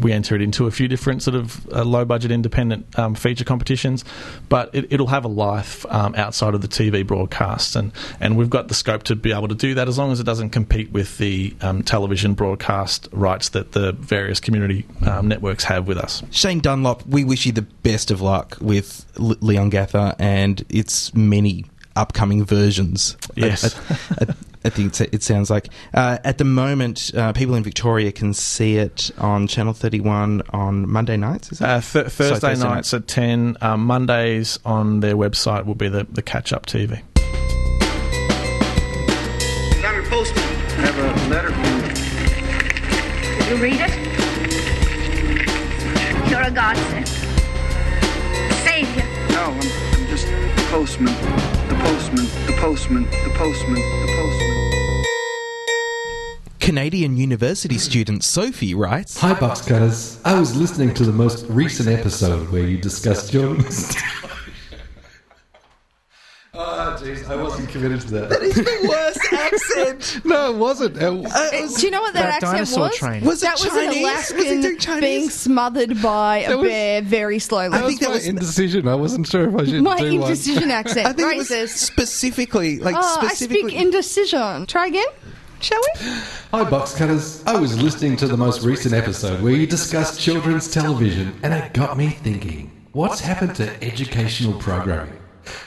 Speaker 11: we enter it into a few different sort of uh, low budget independent um, feature competitions, but it, it'll have a life um, outside of the TV broadcasts, and, and we've got the scope to be able to do that as long as it doesn't compete with the um, television broadcast rights that the various community um, networks have with us.
Speaker 1: Shane Dunlop, we wish you the best of luck with Leongatha and its many upcoming versions.
Speaker 11: Yes.
Speaker 1: I, I, I, I think it's, it sounds like. Uh, at the moment, uh, people in Victoria can see it on Channel 31 on Monday nights, is it?
Speaker 11: Uh, th-
Speaker 1: Sorry,
Speaker 11: Thursday nights at 10, um, Mondays on their website will be the, the catch up TV.
Speaker 12: I'm your postman. I have a letter from
Speaker 13: Did you read it? You're a godsend. Savior.
Speaker 12: No, I'm, I'm just the postman. The postman. The postman. The postman. The postman.
Speaker 1: Canadian university student Sophie writes
Speaker 3: Hi, Box Cutters. I was listening to the most recent episode where you discussed children's. Oh, jeez, I wasn't committed to that.
Speaker 1: That is the worst accent.
Speaker 3: No, it wasn't. It-
Speaker 2: Uh, do you know what that,
Speaker 3: That
Speaker 2: accent
Speaker 3: dinosaur
Speaker 2: was?
Speaker 3: train.
Speaker 1: Was it
Speaker 2: that was
Speaker 1: Chinese? Was he
Speaker 2: Alaskan
Speaker 1: doing Chinese?
Speaker 2: being smothered by a
Speaker 3: was-
Speaker 2: bear very slowly.
Speaker 3: I think that was my indecision. I wasn't sure if I should
Speaker 2: My
Speaker 3: do one.
Speaker 2: indecision accent.
Speaker 1: I think it was specifically, like
Speaker 2: oh, I
Speaker 1: specifically.
Speaker 2: speak indecision. Try again, shall we?
Speaker 3: Hi, Box Cutters. I was listening to the most recent episode where you discussed children's television, and it got me thinking what's happened to educational programming?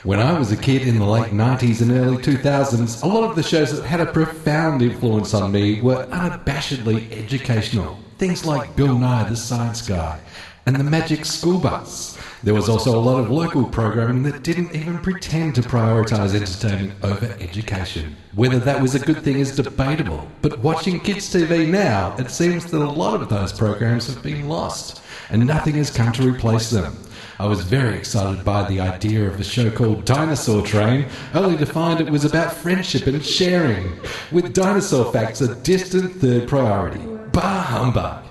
Speaker 3: When I was a kid in the late 90s and early 2000s, a lot of the shows that had a profound influence on me were unabashedly educational. Things like Bill Nye the Science Guy and the Magic School Bus. There was also a lot of local programming that didn't even pretend to prioritise entertainment over education. Whether that was a good thing is debatable, but watching kids' TV now, it seems that a lot of those programs have been lost, and nothing has come to replace them. I was very excited by the idea of a show called Dinosaur Train, only to find it was about friendship and sharing, with dinosaur facts a distant third priority. Bah humbug!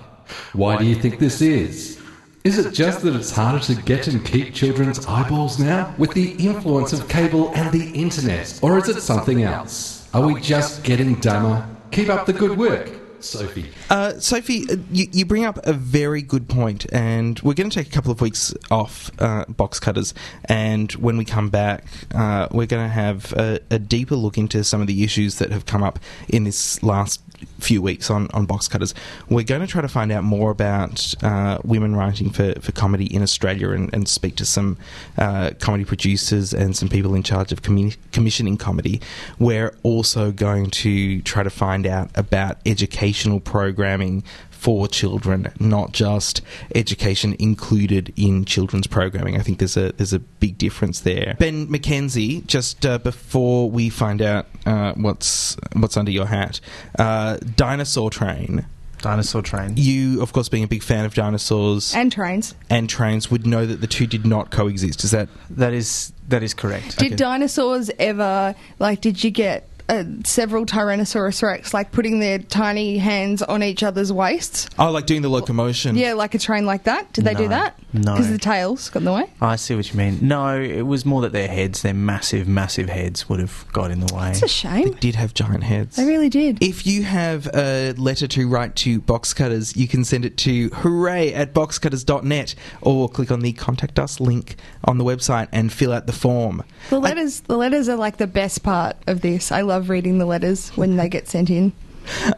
Speaker 3: Why do you think this is? Is it just that it's harder to get and keep children's eyeballs now, with the influence of cable and the internet? Or is it something else? Are we just getting dumber? Keep up the good work, Sophie.
Speaker 1: Uh, Sophie, uh, you, you bring up a very good point, and we're going to take a couple of weeks off uh, box cutters. And when we come back, uh, we're going to have a, a deeper look into some of the issues that have come up in this last few weeks on, on box cutters. We're going to try to find out more about uh, women writing for, for comedy in Australia and, and speak to some uh, comedy producers and some people in charge of commi- commissioning comedy. We're also going to try to find out about educational programming for children, not just education included in children's programming. I think there's a there's a big difference there. Ben McKenzie, just uh, before we find out uh, what's what's under your hat, uh, Dinosaur Train.
Speaker 14: Dinosaur Train.
Speaker 1: You, of course, being a big fan of dinosaurs
Speaker 2: And trains.
Speaker 1: and trains, would know that the two did not coexist. Is that
Speaker 14: that is that is correct?
Speaker 2: Did dinosaurs ever like? Did you get uh, several Tyrannosaurus Rex like putting their tiny hands on each other's waists?
Speaker 1: Oh, like doing the locomotion.
Speaker 2: Yeah, like a train like that. Did they do that?
Speaker 14: No.
Speaker 2: because the tails got in the way.
Speaker 14: I see what you mean. No, it was more that their heads, their massive, massive heads, would have got in the way.
Speaker 2: It's a shame.
Speaker 1: They did have giant heads.
Speaker 2: They really did.
Speaker 1: If you have a letter to write to Box Cutters, you can send it to hooray at boxcutters.net or click on the contact us link on the website and fill out the form.
Speaker 2: The letters, the letters are like the best part of this. I love reading the letters when they get sent in.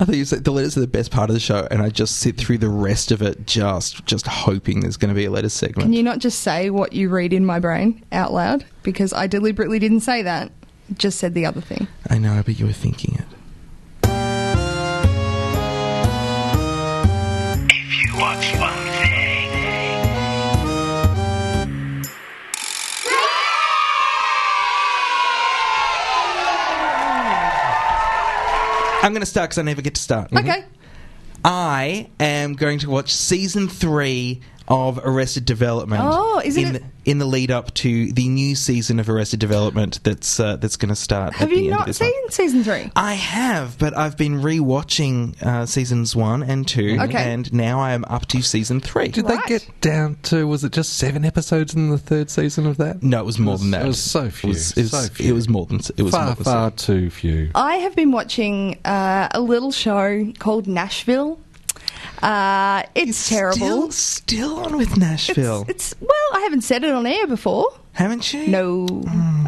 Speaker 1: I think you said the letters are the best part of the show, and I just sit through the rest of it just just hoping there's going to be a letter segment.
Speaker 2: Can you not just say what you read in my brain out loud? Because I deliberately didn't say that. Just said the other thing.
Speaker 1: I know, but you were thinking it.
Speaker 15: If you watch one
Speaker 1: I'm going to start because I never get to start.
Speaker 2: Okay.
Speaker 1: I am going to watch season three of Arrested Development.
Speaker 2: Oh, isn't
Speaker 1: in
Speaker 2: it-
Speaker 1: The, in the lead up to the new season of Arrested Development that's uh, that's going to start.
Speaker 2: Have
Speaker 1: at the
Speaker 2: you
Speaker 1: end of
Speaker 2: not
Speaker 1: this
Speaker 2: seen
Speaker 1: month.
Speaker 2: season three?
Speaker 1: I have, but I've been rewatching uh, seasons one and two,
Speaker 2: Okay.
Speaker 1: and now I am up to season three.
Speaker 3: Did they get down to? Was it just seven episodes in the third season of that?
Speaker 1: No, it was more than that.
Speaker 3: It was so few.
Speaker 1: It was, it was,
Speaker 3: so few.
Speaker 1: it was more than it was
Speaker 3: far,
Speaker 1: more than
Speaker 3: far too few.
Speaker 2: I have been watching uh, a little show called Nashville. Uh, it's terrible.
Speaker 1: Still, still on with Nashville.
Speaker 2: It's, it's well, I haven't said it on air before.
Speaker 1: Haven't you?
Speaker 2: No,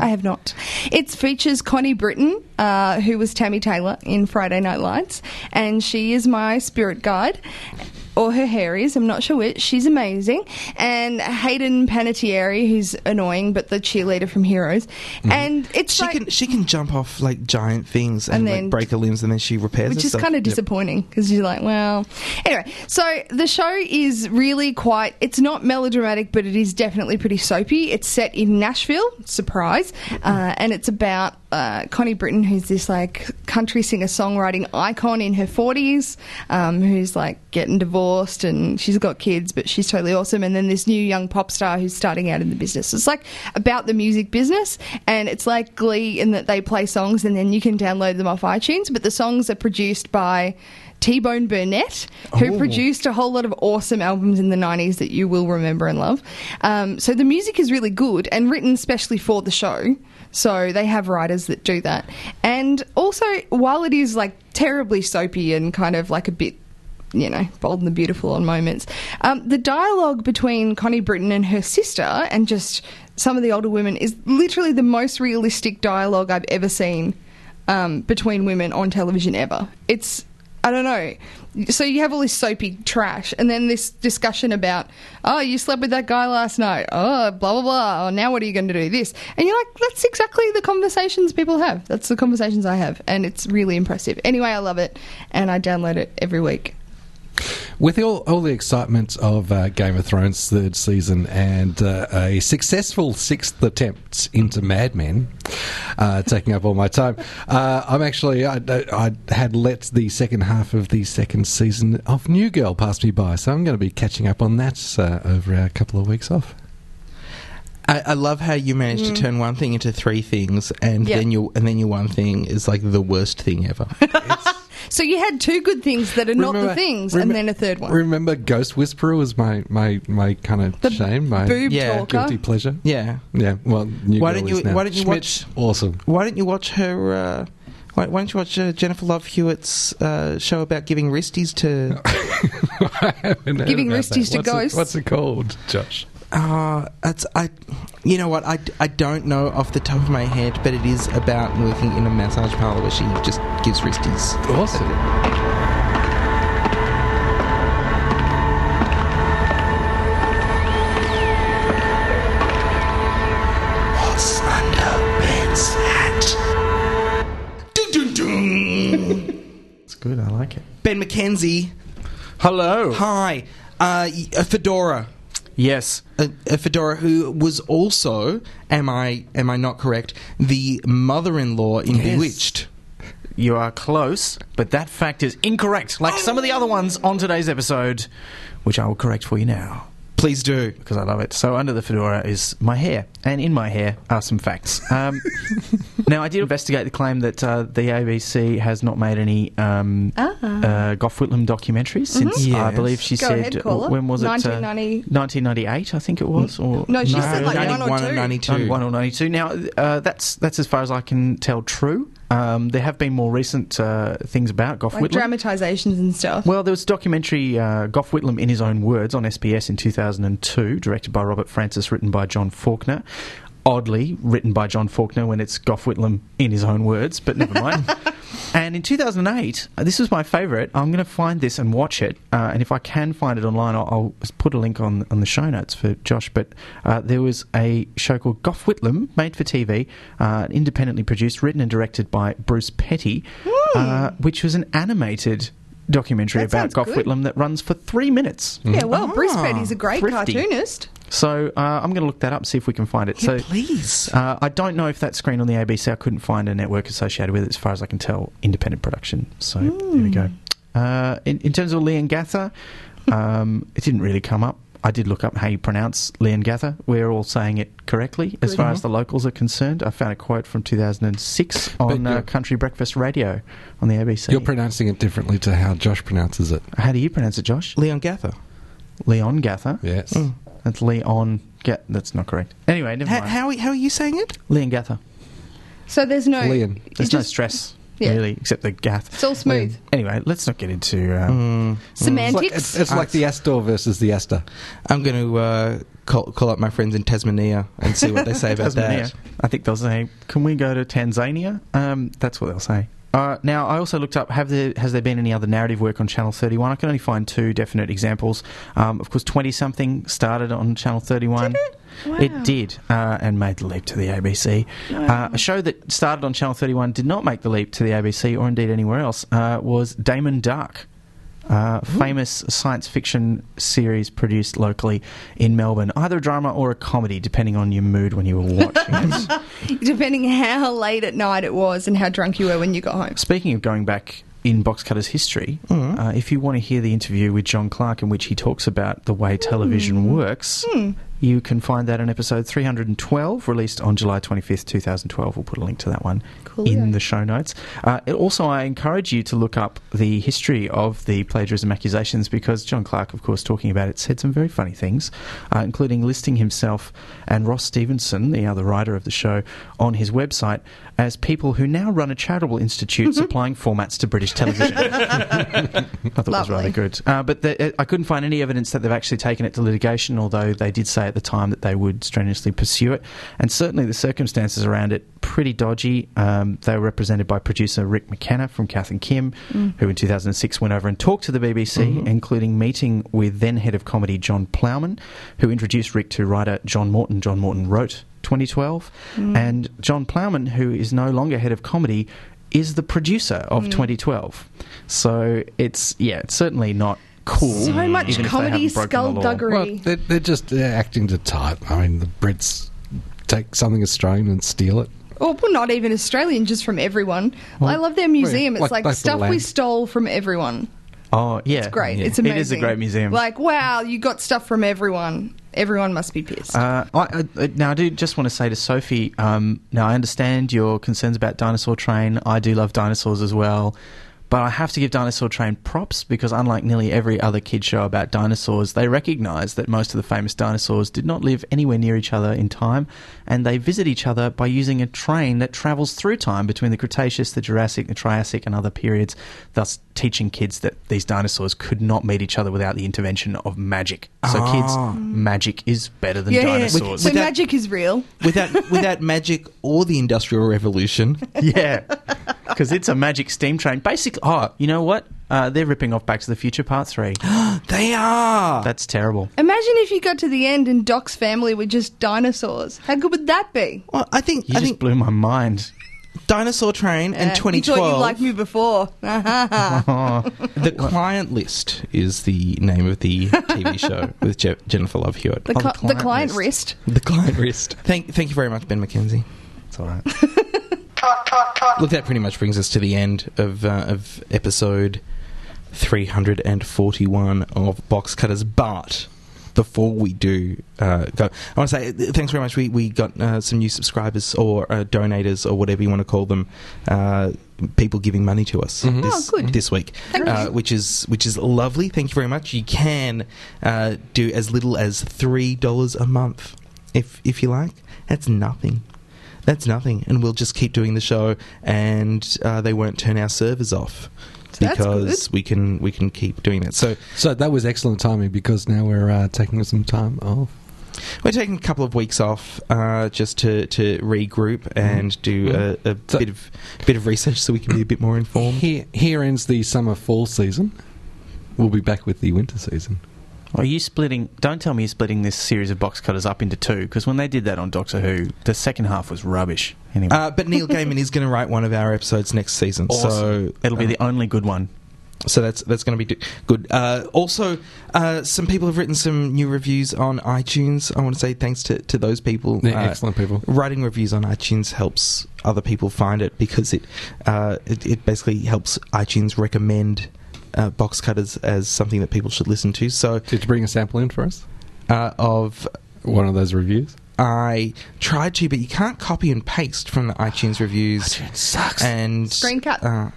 Speaker 2: I have not. It features Connie Britton, uh, who was Tammy Taylor in Friday Night Lights, and she is my spirit guide. Or her hair is, I'm not sure which. She's amazing. And Hayden Panettiere, who's annoying, but the cheerleader from Heroes. And it's
Speaker 1: she
Speaker 2: like,
Speaker 1: can she can jump off like giant things and,
Speaker 2: And then-
Speaker 1: like break her limbs, and then she repairs.
Speaker 2: which is kind of disappointing because you're like, well, anyway. So the show is really quite. It's not melodramatic, but it is definitely pretty soapy. It's set in Nashville, surprise, uh, and it's about uh, Connie Britton, who's this like country singer songwriting icon in her 40s, um, who's like getting divorced and she's got kids, but she's totally awesome. And then this new young pop star who's starting out in the business. It's like about the music business, and it's like Glee in that they play songs and then you can download them off iTunes, but the songs are produced by. T Bone Burnett, who
Speaker 15: Oh.
Speaker 2: produced a whole lot of awesome albums in the 90s that you will remember and love. Um, so the music is really good and written specially for the show. So they have writers that do that. And also, while it is like terribly soapy and kind of like a bit you know, bold and the beautiful on moments. Um, the dialogue between Connie Britton and her sister, and just some of the older women, is literally the most realistic dialogue I've ever seen um, between women on television ever. It's I don't know. So you have all this soapy trash, and then this discussion about, oh, you slept with that guy last night. Oh, blah blah blah. Oh, now what are you going to do? This, and you're like, that's exactly the conversations people have. That's the conversations I have, and it's really impressive. Anyway, I love it, and I download it every week.
Speaker 3: With all, all the excitement of uh, Game of Thrones third season and uh, a successful sixth attempt into Mad Men, uh, taking up all my time, uh, I'm actually I, I had let the second half of the second season of New Girl pass me by, so I'm going to be catching up on that uh, over a couple of weeks off.
Speaker 1: I, I love how you managed
Speaker 2: Mm.
Speaker 1: to turn one thing into three things, and
Speaker 2: Yeah.
Speaker 1: then your and then your one thing is like the worst thing ever.
Speaker 2: So you had two good things that are not the things,
Speaker 3: remem-
Speaker 2: and then a third one.
Speaker 3: Remember, Ghost Whisperer was my my, my kind of shame, my
Speaker 2: boob Yeah. talker?
Speaker 3: guilty pleasure.
Speaker 1: Yeah,
Speaker 3: yeah. Well, New
Speaker 1: why
Speaker 3: Girl
Speaker 1: don't you
Speaker 3: now.
Speaker 1: Why don't you
Speaker 3: Schmidt,
Speaker 1: watch?
Speaker 3: Awesome.
Speaker 1: Why don't you watch her? Uh, why, why don't you watch uh, Jennifer Love Hewitt's uh, show about giving wristies to?
Speaker 2: Giving wristies to
Speaker 3: what's
Speaker 2: ghosts.
Speaker 3: It, what's it called, Josh?
Speaker 1: Uh, it's I. You know what? I, I don't know off the top of my head, but it is about working in a massage parlor where she just gives wristies.
Speaker 3: Awesome.
Speaker 1: What's under Ben's hat? Dun, dun, dun.
Speaker 14: It's good. I like it.
Speaker 1: Ben McKenzie.
Speaker 14: Hello.
Speaker 1: Hi. Uh, y- a fedora.
Speaker 14: Yes.
Speaker 1: Uh, a, a fedora who was also, am I am I not correct, the mother-in-law in
Speaker 14: Yes.
Speaker 1: Bewitched.
Speaker 14: You are close, but that fact is incorrect. Like oh! some of the other ones on today's episode, which I will correct for you now.
Speaker 1: Please do.
Speaker 14: Because I love it. So, under the fedora is my hair, and in my hair are some facts. Um, now, I did investigate the claim that uh, the ABC has not made any um,
Speaker 2: Ah.
Speaker 14: uh, Gough Whitlam documentaries since
Speaker 2: Mhm.
Speaker 14: I
Speaker 1: Yes.
Speaker 14: believe she
Speaker 2: Go
Speaker 14: said.
Speaker 2: ahead, caller.
Speaker 14: when was it? uh, 1998, I think it was. Or
Speaker 2: No, she said like one or
Speaker 1: 91
Speaker 2: two.
Speaker 1: and 92.
Speaker 14: 91 or 92. Now, uh, that's that's as far as I can tell true. Um, there have been more recent uh, things about Gough
Speaker 2: Like
Speaker 14: Whitlam.
Speaker 2: dramatizations and stuff.
Speaker 14: Well, there was a documentary, uh, Gough Whitlam in His Own Words, on SBS in 2002, directed by Robert Francis, written by John Faulkner. Oddly, written by John Faulkner when it's Gough Whitlam in his own words, but never mind. and in 2008, uh, this was my favourite. I'm going to find this and watch it. Uh, and if I can find it online, I'll, I'll put a link on, on the show notes for Josh. But uh, there was a show called Gough Whitlam, made for TV, uh, independently produced, written and directed by Bruce Petty, uh, which was an animated documentary
Speaker 2: That
Speaker 14: about Gough
Speaker 2: good.
Speaker 14: Whitlam that runs for three minutes.
Speaker 2: yeah, well, Bruce
Speaker 1: Ah,
Speaker 2: Petty's a great
Speaker 14: thrifty.
Speaker 2: cartoonist.
Speaker 14: So uh, I'm going to look that up, see if we can find it.
Speaker 1: Yeah,
Speaker 14: so
Speaker 1: please.
Speaker 14: Uh, I don't know if that's screened on the ABC. I couldn't find a network associated with it, as far as I can tell. Independent production. So there we go. Uh, in, in terms of Leongatha, um, it didn't really come up. I did look up how you pronounce Leongatha. We're all saying it correctly as
Speaker 3: Good.
Speaker 14: far as the locals are concerned. I found a quote from 2006 on uh, Country Breakfast Radio on the ABC.
Speaker 3: You're pronouncing it differently to how Josh pronounces it.
Speaker 14: How do you pronounce it, Josh?
Speaker 1: Leongatha.
Speaker 14: Leon Gather.
Speaker 3: Yes.
Speaker 14: Mm. That's Leon. Yeah, that's not correct. Anyway, never
Speaker 1: How,
Speaker 14: mind.
Speaker 1: how, how are you saying it?
Speaker 14: Leongatha.
Speaker 2: So there's no.
Speaker 14: Leon.
Speaker 2: you
Speaker 14: There's no
Speaker 2: just-
Speaker 14: stress,
Speaker 2: Yeah.
Speaker 14: really, except the gath.
Speaker 2: It's all smooth.
Speaker 14: Anyway, let's not get into. Um,
Speaker 2: Semantics.
Speaker 3: It's like, it's, it's like the Astor versus the Astor.
Speaker 1: I'm going to uh, call, call up my friends in Tasmania and see what they say about
Speaker 14: Tasmania.
Speaker 1: that.
Speaker 14: I think they'll say, "Can we go to Tanzania?" Um, that's what they'll say. Uh, now, I also looked up: have there has there been any other narrative work on Channel Thirty One? I can only find two definite examples. Um, of course, Twenty Something started on Channel Thirty One. It did, uh, and made the leap to the ABC. Uh, a show that started on Channel 31 did not make the leap to the ABC or indeed anywhere else uh, was Damon Dark. Uh, famous science fiction series produced locally in Melbourne, either a drama or a comedy, depending on your mood when you were watching it.
Speaker 2: Depending how late at night it was and how drunk you were when you got home.
Speaker 14: Speaking of going back in Box Cutters history, uh, if you want to hear the interview with John Clarke in which he talks about the way television works, you can find that in episode 312, released on July 25th, 2012. We'll put a link to that one in the show notes. Uh, also, I encourage you to look up the history of the plagiarism accusations because John Clarke, of course, talking about it, said some very funny things, uh, including listing himself and Ross Stevenson, the other writer of the show, on his website as people who now run a charitable institute supplying formats to British television. I thought it was rather good. Uh, but the, I couldn't find any evidence that they've actually taken it to litigation, although they did say at the time that they would strenuously pursue it. And certainly the circumstances around it pretty dodgy. Um, they were represented by producer Rick McKenna from Kath and Kim,
Speaker 2: Mm.
Speaker 14: who in 2006 went over and talked to the BBC, including meeting with then head of comedy John Plowman, who introduced Rick to writer John Morton. John Morton wrote 2012,
Speaker 2: Mm.
Speaker 14: and John Plowman, who is no longer head of comedy, is the producer of
Speaker 2: Mm.
Speaker 14: 2012. So it's yeah, it's certainly not cool.
Speaker 2: So much
Speaker 14: even if they
Speaker 2: comedy
Speaker 14: haven't broken the law.
Speaker 2: skullduggery.
Speaker 3: Well, they're, they're just they're acting to type. I mean, the Brits take something Australian and steal it.
Speaker 2: Or well, not even Australian, just from everyone. I love their museum.
Speaker 3: like-
Speaker 2: it's like,
Speaker 3: like
Speaker 2: stuff we stole from everyone.
Speaker 14: Oh yeah,
Speaker 2: It's great.
Speaker 14: Yeah.
Speaker 2: It's amazing.
Speaker 14: It is a great museum.
Speaker 2: Like, wow, you got stuff from everyone. Everyone must be pissed.
Speaker 14: Uh, I, I, I- now, I do just want to say to Sophie. Um, now, I understand your concerns about Dinosaur Train. I do love dinosaurs as well, but I have to give Dinosaur Train props because, unlike nearly every other kid show about dinosaurs, they recognise that most of the famous dinosaurs did not live anywhere near each other in time, and they visit each other by using a train that travels through time between the Cretaceous, the Jurassic, the Triassic, and other periods, thus teaching kids that these dinosaurs could not meet each other without the intervention of magic. So,
Speaker 1: Ah.
Speaker 14: kids, magic is better than
Speaker 2: yeah, yeah.
Speaker 14: dinosaurs.
Speaker 2: So magic is real.
Speaker 1: Without, without magic or the Industrial Revolution.
Speaker 14: yeah, because it's a magic steam train. Basically, oh, you know what? Uh, they're ripping off Back to the Future Part Three.
Speaker 1: they are.
Speaker 14: That's terrible.
Speaker 2: Imagine if you got to the end and Doc's family were just dinosaurs. How good would that be?
Speaker 1: Well, I think
Speaker 14: You
Speaker 1: I
Speaker 14: just
Speaker 1: think
Speaker 14: blew my mind.
Speaker 1: Dinosaur Train and
Speaker 2: Yeah, You
Speaker 1: 2012.
Speaker 2: thought you liked me before.
Speaker 14: Oh,
Speaker 1: the Client List is the name of the TV show with Je- Jennifer Love Hewitt.
Speaker 2: The, cli- the client wrist.
Speaker 1: The Client List. Thank, thank you very much, Ben McKenzie.
Speaker 14: it's all right.
Speaker 1: Look, that pretty much brings us to the end of uh, of episode 341 of Box Cutters. But before we do uh, go, I want to say uh, thanks very much. We we got uh, some new subscribers or uh, donators or whatever you want to call them. Uh, people giving money to us
Speaker 3: Mhm.
Speaker 1: this,
Speaker 2: Oh, good.
Speaker 1: this week, uh, which is which is lovely. Thank you very much. You can uh, do as little as three dollars a month, if if you like. That's nothing. That's nothing, and we'll just keep doing the show, and uh, they won't turn our servers off
Speaker 2: That's
Speaker 1: because
Speaker 2: good.
Speaker 1: we can we can keep doing that. So
Speaker 3: So that was excellent timing because now we're uh, taking some time off.
Speaker 1: we're taking a couple of weeks off uh, just to, to regroup and do a, a
Speaker 3: So-
Speaker 1: bit of bit of research so we can be a bit more informed.
Speaker 3: Here, here ends the summer fall season. We'll be back with the winter season.
Speaker 14: Are you splitting? Don't tell me you're splitting this series of box cutters up into two because when they did that on Doctor Who, the second half was rubbish. Anyway,
Speaker 1: Uh, but Neil Gaiman is going to write one of our episodes next season, so
Speaker 14: it'll be
Speaker 1: uh,
Speaker 14: the only good one.
Speaker 1: So that's that's going to be do- good. Uh, also, uh, some people have written some new reviews on iTunes. I want to say thanks to, to those people.
Speaker 3: They're
Speaker 1: Uh,
Speaker 3: excellent people.
Speaker 1: Writing reviews on iTunes helps other people find it because it uh, it, it basically helps iTunes recommend uh, box cutters as something that people should listen to. So,
Speaker 3: did you bring a sample in for us
Speaker 1: uh, of
Speaker 3: one of those reviews?
Speaker 1: I tried to, but you can't copy and paste from the iTunes reviews. iTunes
Speaker 14: sucks.
Speaker 1: And
Speaker 2: Screen cut.
Speaker 1: Uh,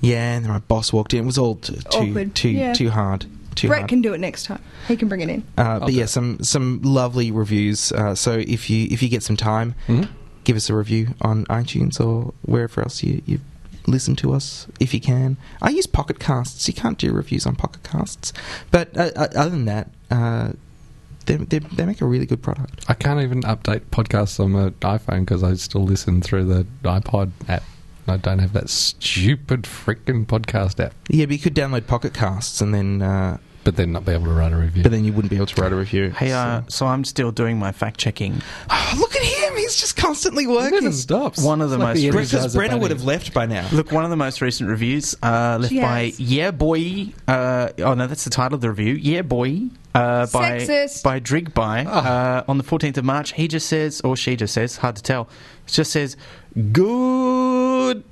Speaker 1: yeah, and then my boss walked in. It was all t- too too
Speaker 2: Yeah.
Speaker 1: too hard. Too
Speaker 2: Brett
Speaker 1: hard.
Speaker 2: can do it next time. He can bring it in.
Speaker 1: Uh, but yeah, some some lovely reviews. Uh, so if you if you get some time,
Speaker 3: Mhm.
Speaker 1: give us a review on iTunes or wherever else you, you listen to us if you can. I use Pocket Casts. You can't do reviews on Pocket Casts, but uh, uh, other than that, uh, they, they they make a really good product.
Speaker 3: I can't even update podcasts on my iPhone because I still listen through the iPod app. I don't have that stupid freaking podcast app.
Speaker 1: Yeah, but you could download Pocket Casts and then. Uh,
Speaker 3: but then not be able to write a review.
Speaker 1: But then you wouldn't be able to write a review.
Speaker 14: Hey, uh, so I'm still doing my fact checking.
Speaker 1: Oh, look at him! He's just constantly working.
Speaker 3: never stops.
Speaker 14: One of the
Speaker 3: It's like
Speaker 14: most
Speaker 3: the
Speaker 1: Because
Speaker 3: Energizer
Speaker 1: Brenna would have left by now.
Speaker 14: Look, one of the most recent reviews uh, left
Speaker 2: She
Speaker 14: by. Yeah Boy. Uh, oh no, that's the title of the review. Yeah Boy. Uh, by
Speaker 2: Sexist.
Speaker 14: by Drigby uh, on the 14th of March. He just says, or she just says, hard to tell. Just says, good.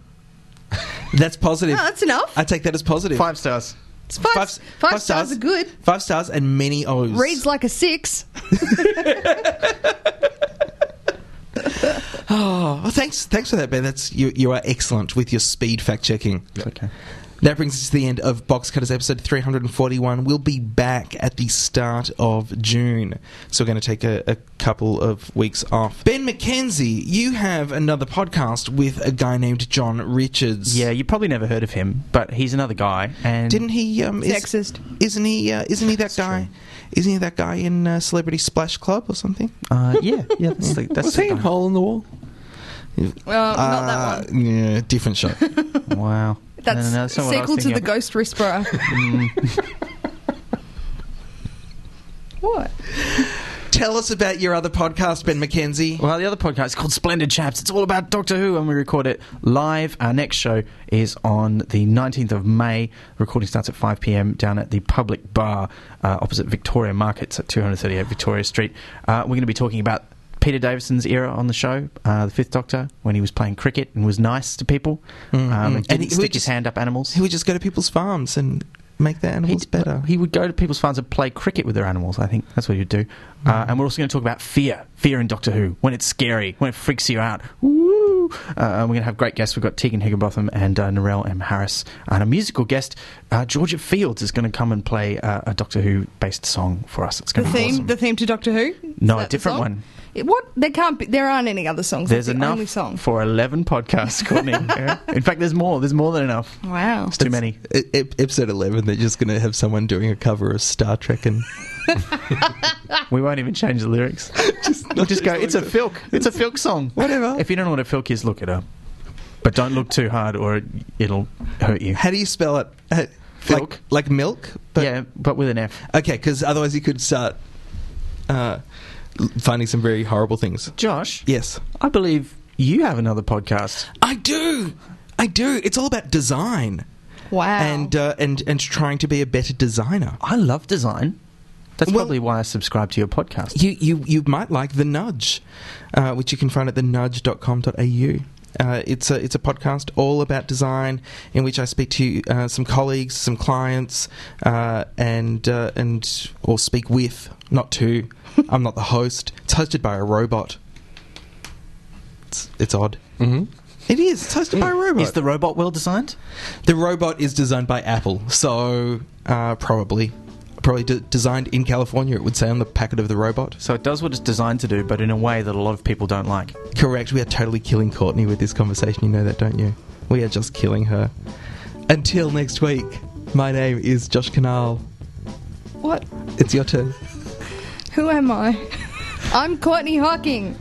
Speaker 1: That's positive.
Speaker 2: No, that's enough.
Speaker 1: I take that as positive.
Speaker 14: Five stars.
Speaker 2: It's five,
Speaker 1: Five-
Speaker 2: five,
Speaker 1: five
Speaker 2: stars
Speaker 1: stars.
Speaker 2: are good.
Speaker 1: Five stars and many O's.
Speaker 2: Reads like a six.
Speaker 1: Oh, well, thanks, thanks for that, Ben. That's you. You are excellent with your speed fact checking.
Speaker 14: Okay.
Speaker 1: That brings us to the end of Box Cutters episode 341. We'll be back at the start of June. So we're going to take a, a couple of weeks off. Ben McKenzie, you have another podcast with a guy named John Richards.
Speaker 14: Yeah, you probably never heard of him, but he's another guy. And
Speaker 1: Didn't he? Um, is,
Speaker 2: Sexist.
Speaker 1: Isn't he? Uh, isn't he that guy? Isn't he that guy in uh, Celebrity Splash Club or something?
Speaker 14: Uh, yeah, yeah, that's the, that's
Speaker 3: Was
Speaker 14: the
Speaker 3: he in
Speaker 14: guy.
Speaker 3: Hole in the Wall?
Speaker 2: Well, not
Speaker 1: Uh,
Speaker 2: that one.
Speaker 1: Yeah, different show.
Speaker 14: Wow.
Speaker 2: That's
Speaker 14: No, no, no, that's not what I was
Speaker 2: sequel to
Speaker 14: thinking
Speaker 2: the
Speaker 14: of.
Speaker 2: Ghost Whisperer. what?
Speaker 1: Tell us about your other podcast, Ben McKenzie.
Speaker 14: Well, the other podcast is called Splendid Chaps. It's all about Doctor Who, and we record it live. Our next show is on the 19th of May. Recording starts at 5 pm down at the Public Bar uh, opposite Victoria Markets at 238 Victoria Street. Uh, we're going to be talking about Peter Davison's era on the show, uh, the Fifth Doctor, when he was playing cricket and was nice to people
Speaker 1: Mm,
Speaker 14: um, and
Speaker 1: And
Speaker 14: didn't
Speaker 1: he
Speaker 14: stick his
Speaker 1: just-
Speaker 14: hand up animals.
Speaker 1: He would just go to people's farms and make their animals
Speaker 14: He'd-
Speaker 1: better.
Speaker 14: He would go to people's farms and play cricket with their animals. I think that's what he'd do. Uh,
Speaker 1: Mm.
Speaker 14: and we're also going to talk about fear, fear in Doctor Who, when it's scary, when it freaks you out. Woo! Uh, and we're going to have great guests. We've got Tegan Higginbotham and uh, Narelle M. Harris, and a musical guest, uh, Georgia Fields, is going to come and play uh, a Doctor Who based song for us. It's
Speaker 2: The
Speaker 14: going to be
Speaker 2: theme,
Speaker 14: awesome.
Speaker 2: the theme to Doctor Who. Is
Speaker 14: No, a
Speaker 2: that the
Speaker 14: different one.
Speaker 2: It- what? There can't be. There aren't any other songs.
Speaker 14: There's
Speaker 2: That's the
Speaker 14: enough
Speaker 2: only song.
Speaker 14: for 11 podcasts, Courtney. Yeah. In fact, there's more. There's more than enough.
Speaker 2: Wow.
Speaker 14: It's too many.
Speaker 1: Ep- episode 11, they're just going to have someone doing a cover of Star Trek and.
Speaker 14: We won't even change the lyrics. just, we'll just go, it's a filk. It's a filk song.
Speaker 1: Whatever.
Speaker 14: If you don't know what a filk is, look it up. But don't look too hard or it'll hurt you.
Speaker 1: How do you spell it? Uh, like,
Speaker 14: Filk.
Speaker 1: like milk? But,
Speaker 14: yeah, but with an F.
Speaker 1: Okay, because otherwise you could start uh, l- finding some very horrible things.
Speaker 14: Josh,
Speaker 1: Yes.
Speaker 14: I believe you have another podcast.
Speaker 1: I do. I do. It's all about design
Speaker 2: Wow.
Speaker 1: and uh, and and trying to be a better designer.
Speaker 14: I love design. That's
Speaker 1: Well-
Speaker 14: probably why I subscribe to your podcast.
Speaker 1: You you you might like the Nudge, uh, which you can find at thenudge.com.au. Uh, it's a it's a podcast all about design in which I speak to uh, some colleagues, some clients, uh, and uh, and or speak with, not to. I'm not the host. It's hosted by a robot. It's it's odd.
Speaker 3: Mm-hmm.
Speaker 1: It is. It's hosted by a robot.
Speaker 14: Is the robot well designed?
Speaker 1: The robot is designed by Apple, so uh, probably probably de- designed in California. It would say on the packet of the robot.
Speaker 14: So it does what it's designed to do, but in a way that a lot of people don't like.
Speaker 1: Correct. We are totally killing Courtney with this conversation. You know that, don't you? We are just killing her. Until next week. My name is Josh Kinal.
Speaker 2: what?
Speaker 1: It's your turn.
Speaker 2: Who am I? I'm Courtney Hocking.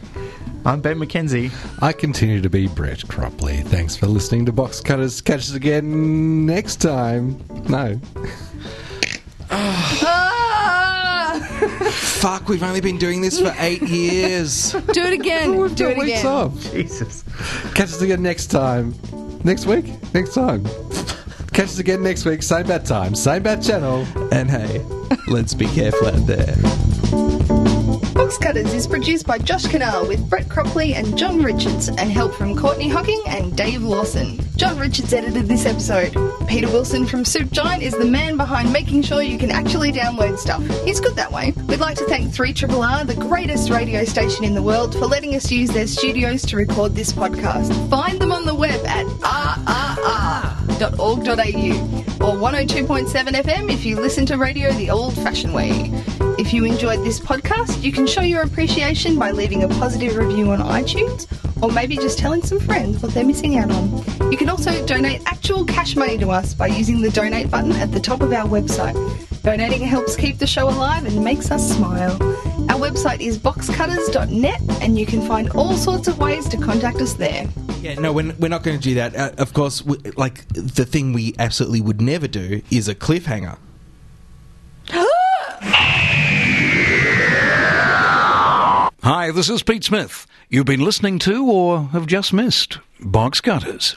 Speaker 14: I'm Ben McKenzie.
Speaker 3: I continue to be Brett Cropley. Thanks for listening to Box Cutters. Catch us again next time. No.
Speaker 2: Ah!
Speaker 1: Fuck, we've only been doing this for eight years.
Speaker 2: Do it again.
Speaker 3: We've
Speaker 2: Do
Speaker 3: got
Speaker 2: it
Speaker 3: weeks
Speaker 2: again.
Speaker 3: off.
Speaker 14: Jesus.
Speaker 3: Catch us again next time. Next week? Next time. Catch us again next week, same bat time, same bat channel.
Speaker 1: And hey, let's be careful out there.
Speaker 2: Box Cutters is produced by Josh Kinal with Brett Cropley and John Richards and help from Courtney Hocking and Dave Lawson. John Richards edited this episode. Peter Wilson from Soup Giant is the man behind making sure you can actually download stuff. He's good that way. We'd like to thank 3RRR, the greatest radio station in the world, for letting us use their studios to record this podcast. Find them on the web at rrr.org.au or 102.7 FM if you listen to radio the old fashioned way. If you enjoyed this podcast, you can show your appreciation by leaving a positive review on iTunes or maybe just telling some friends what they're missing out on. You can also donate actual cash money to us by using the donate button at the top of our website. Donating helps keep the show alive and makes us smile. Our website is boxcutters.net and you can find all sorts of ways to contact us there.
Speaker 1: Yeah, no, we're, we're not going to do that. Uh, of course, we, like the thing we absolutely would never do is a cliffhanger.
Speaker 15: Hi, this is Pete Smith. You've been listening to or have just missed Box Cutters.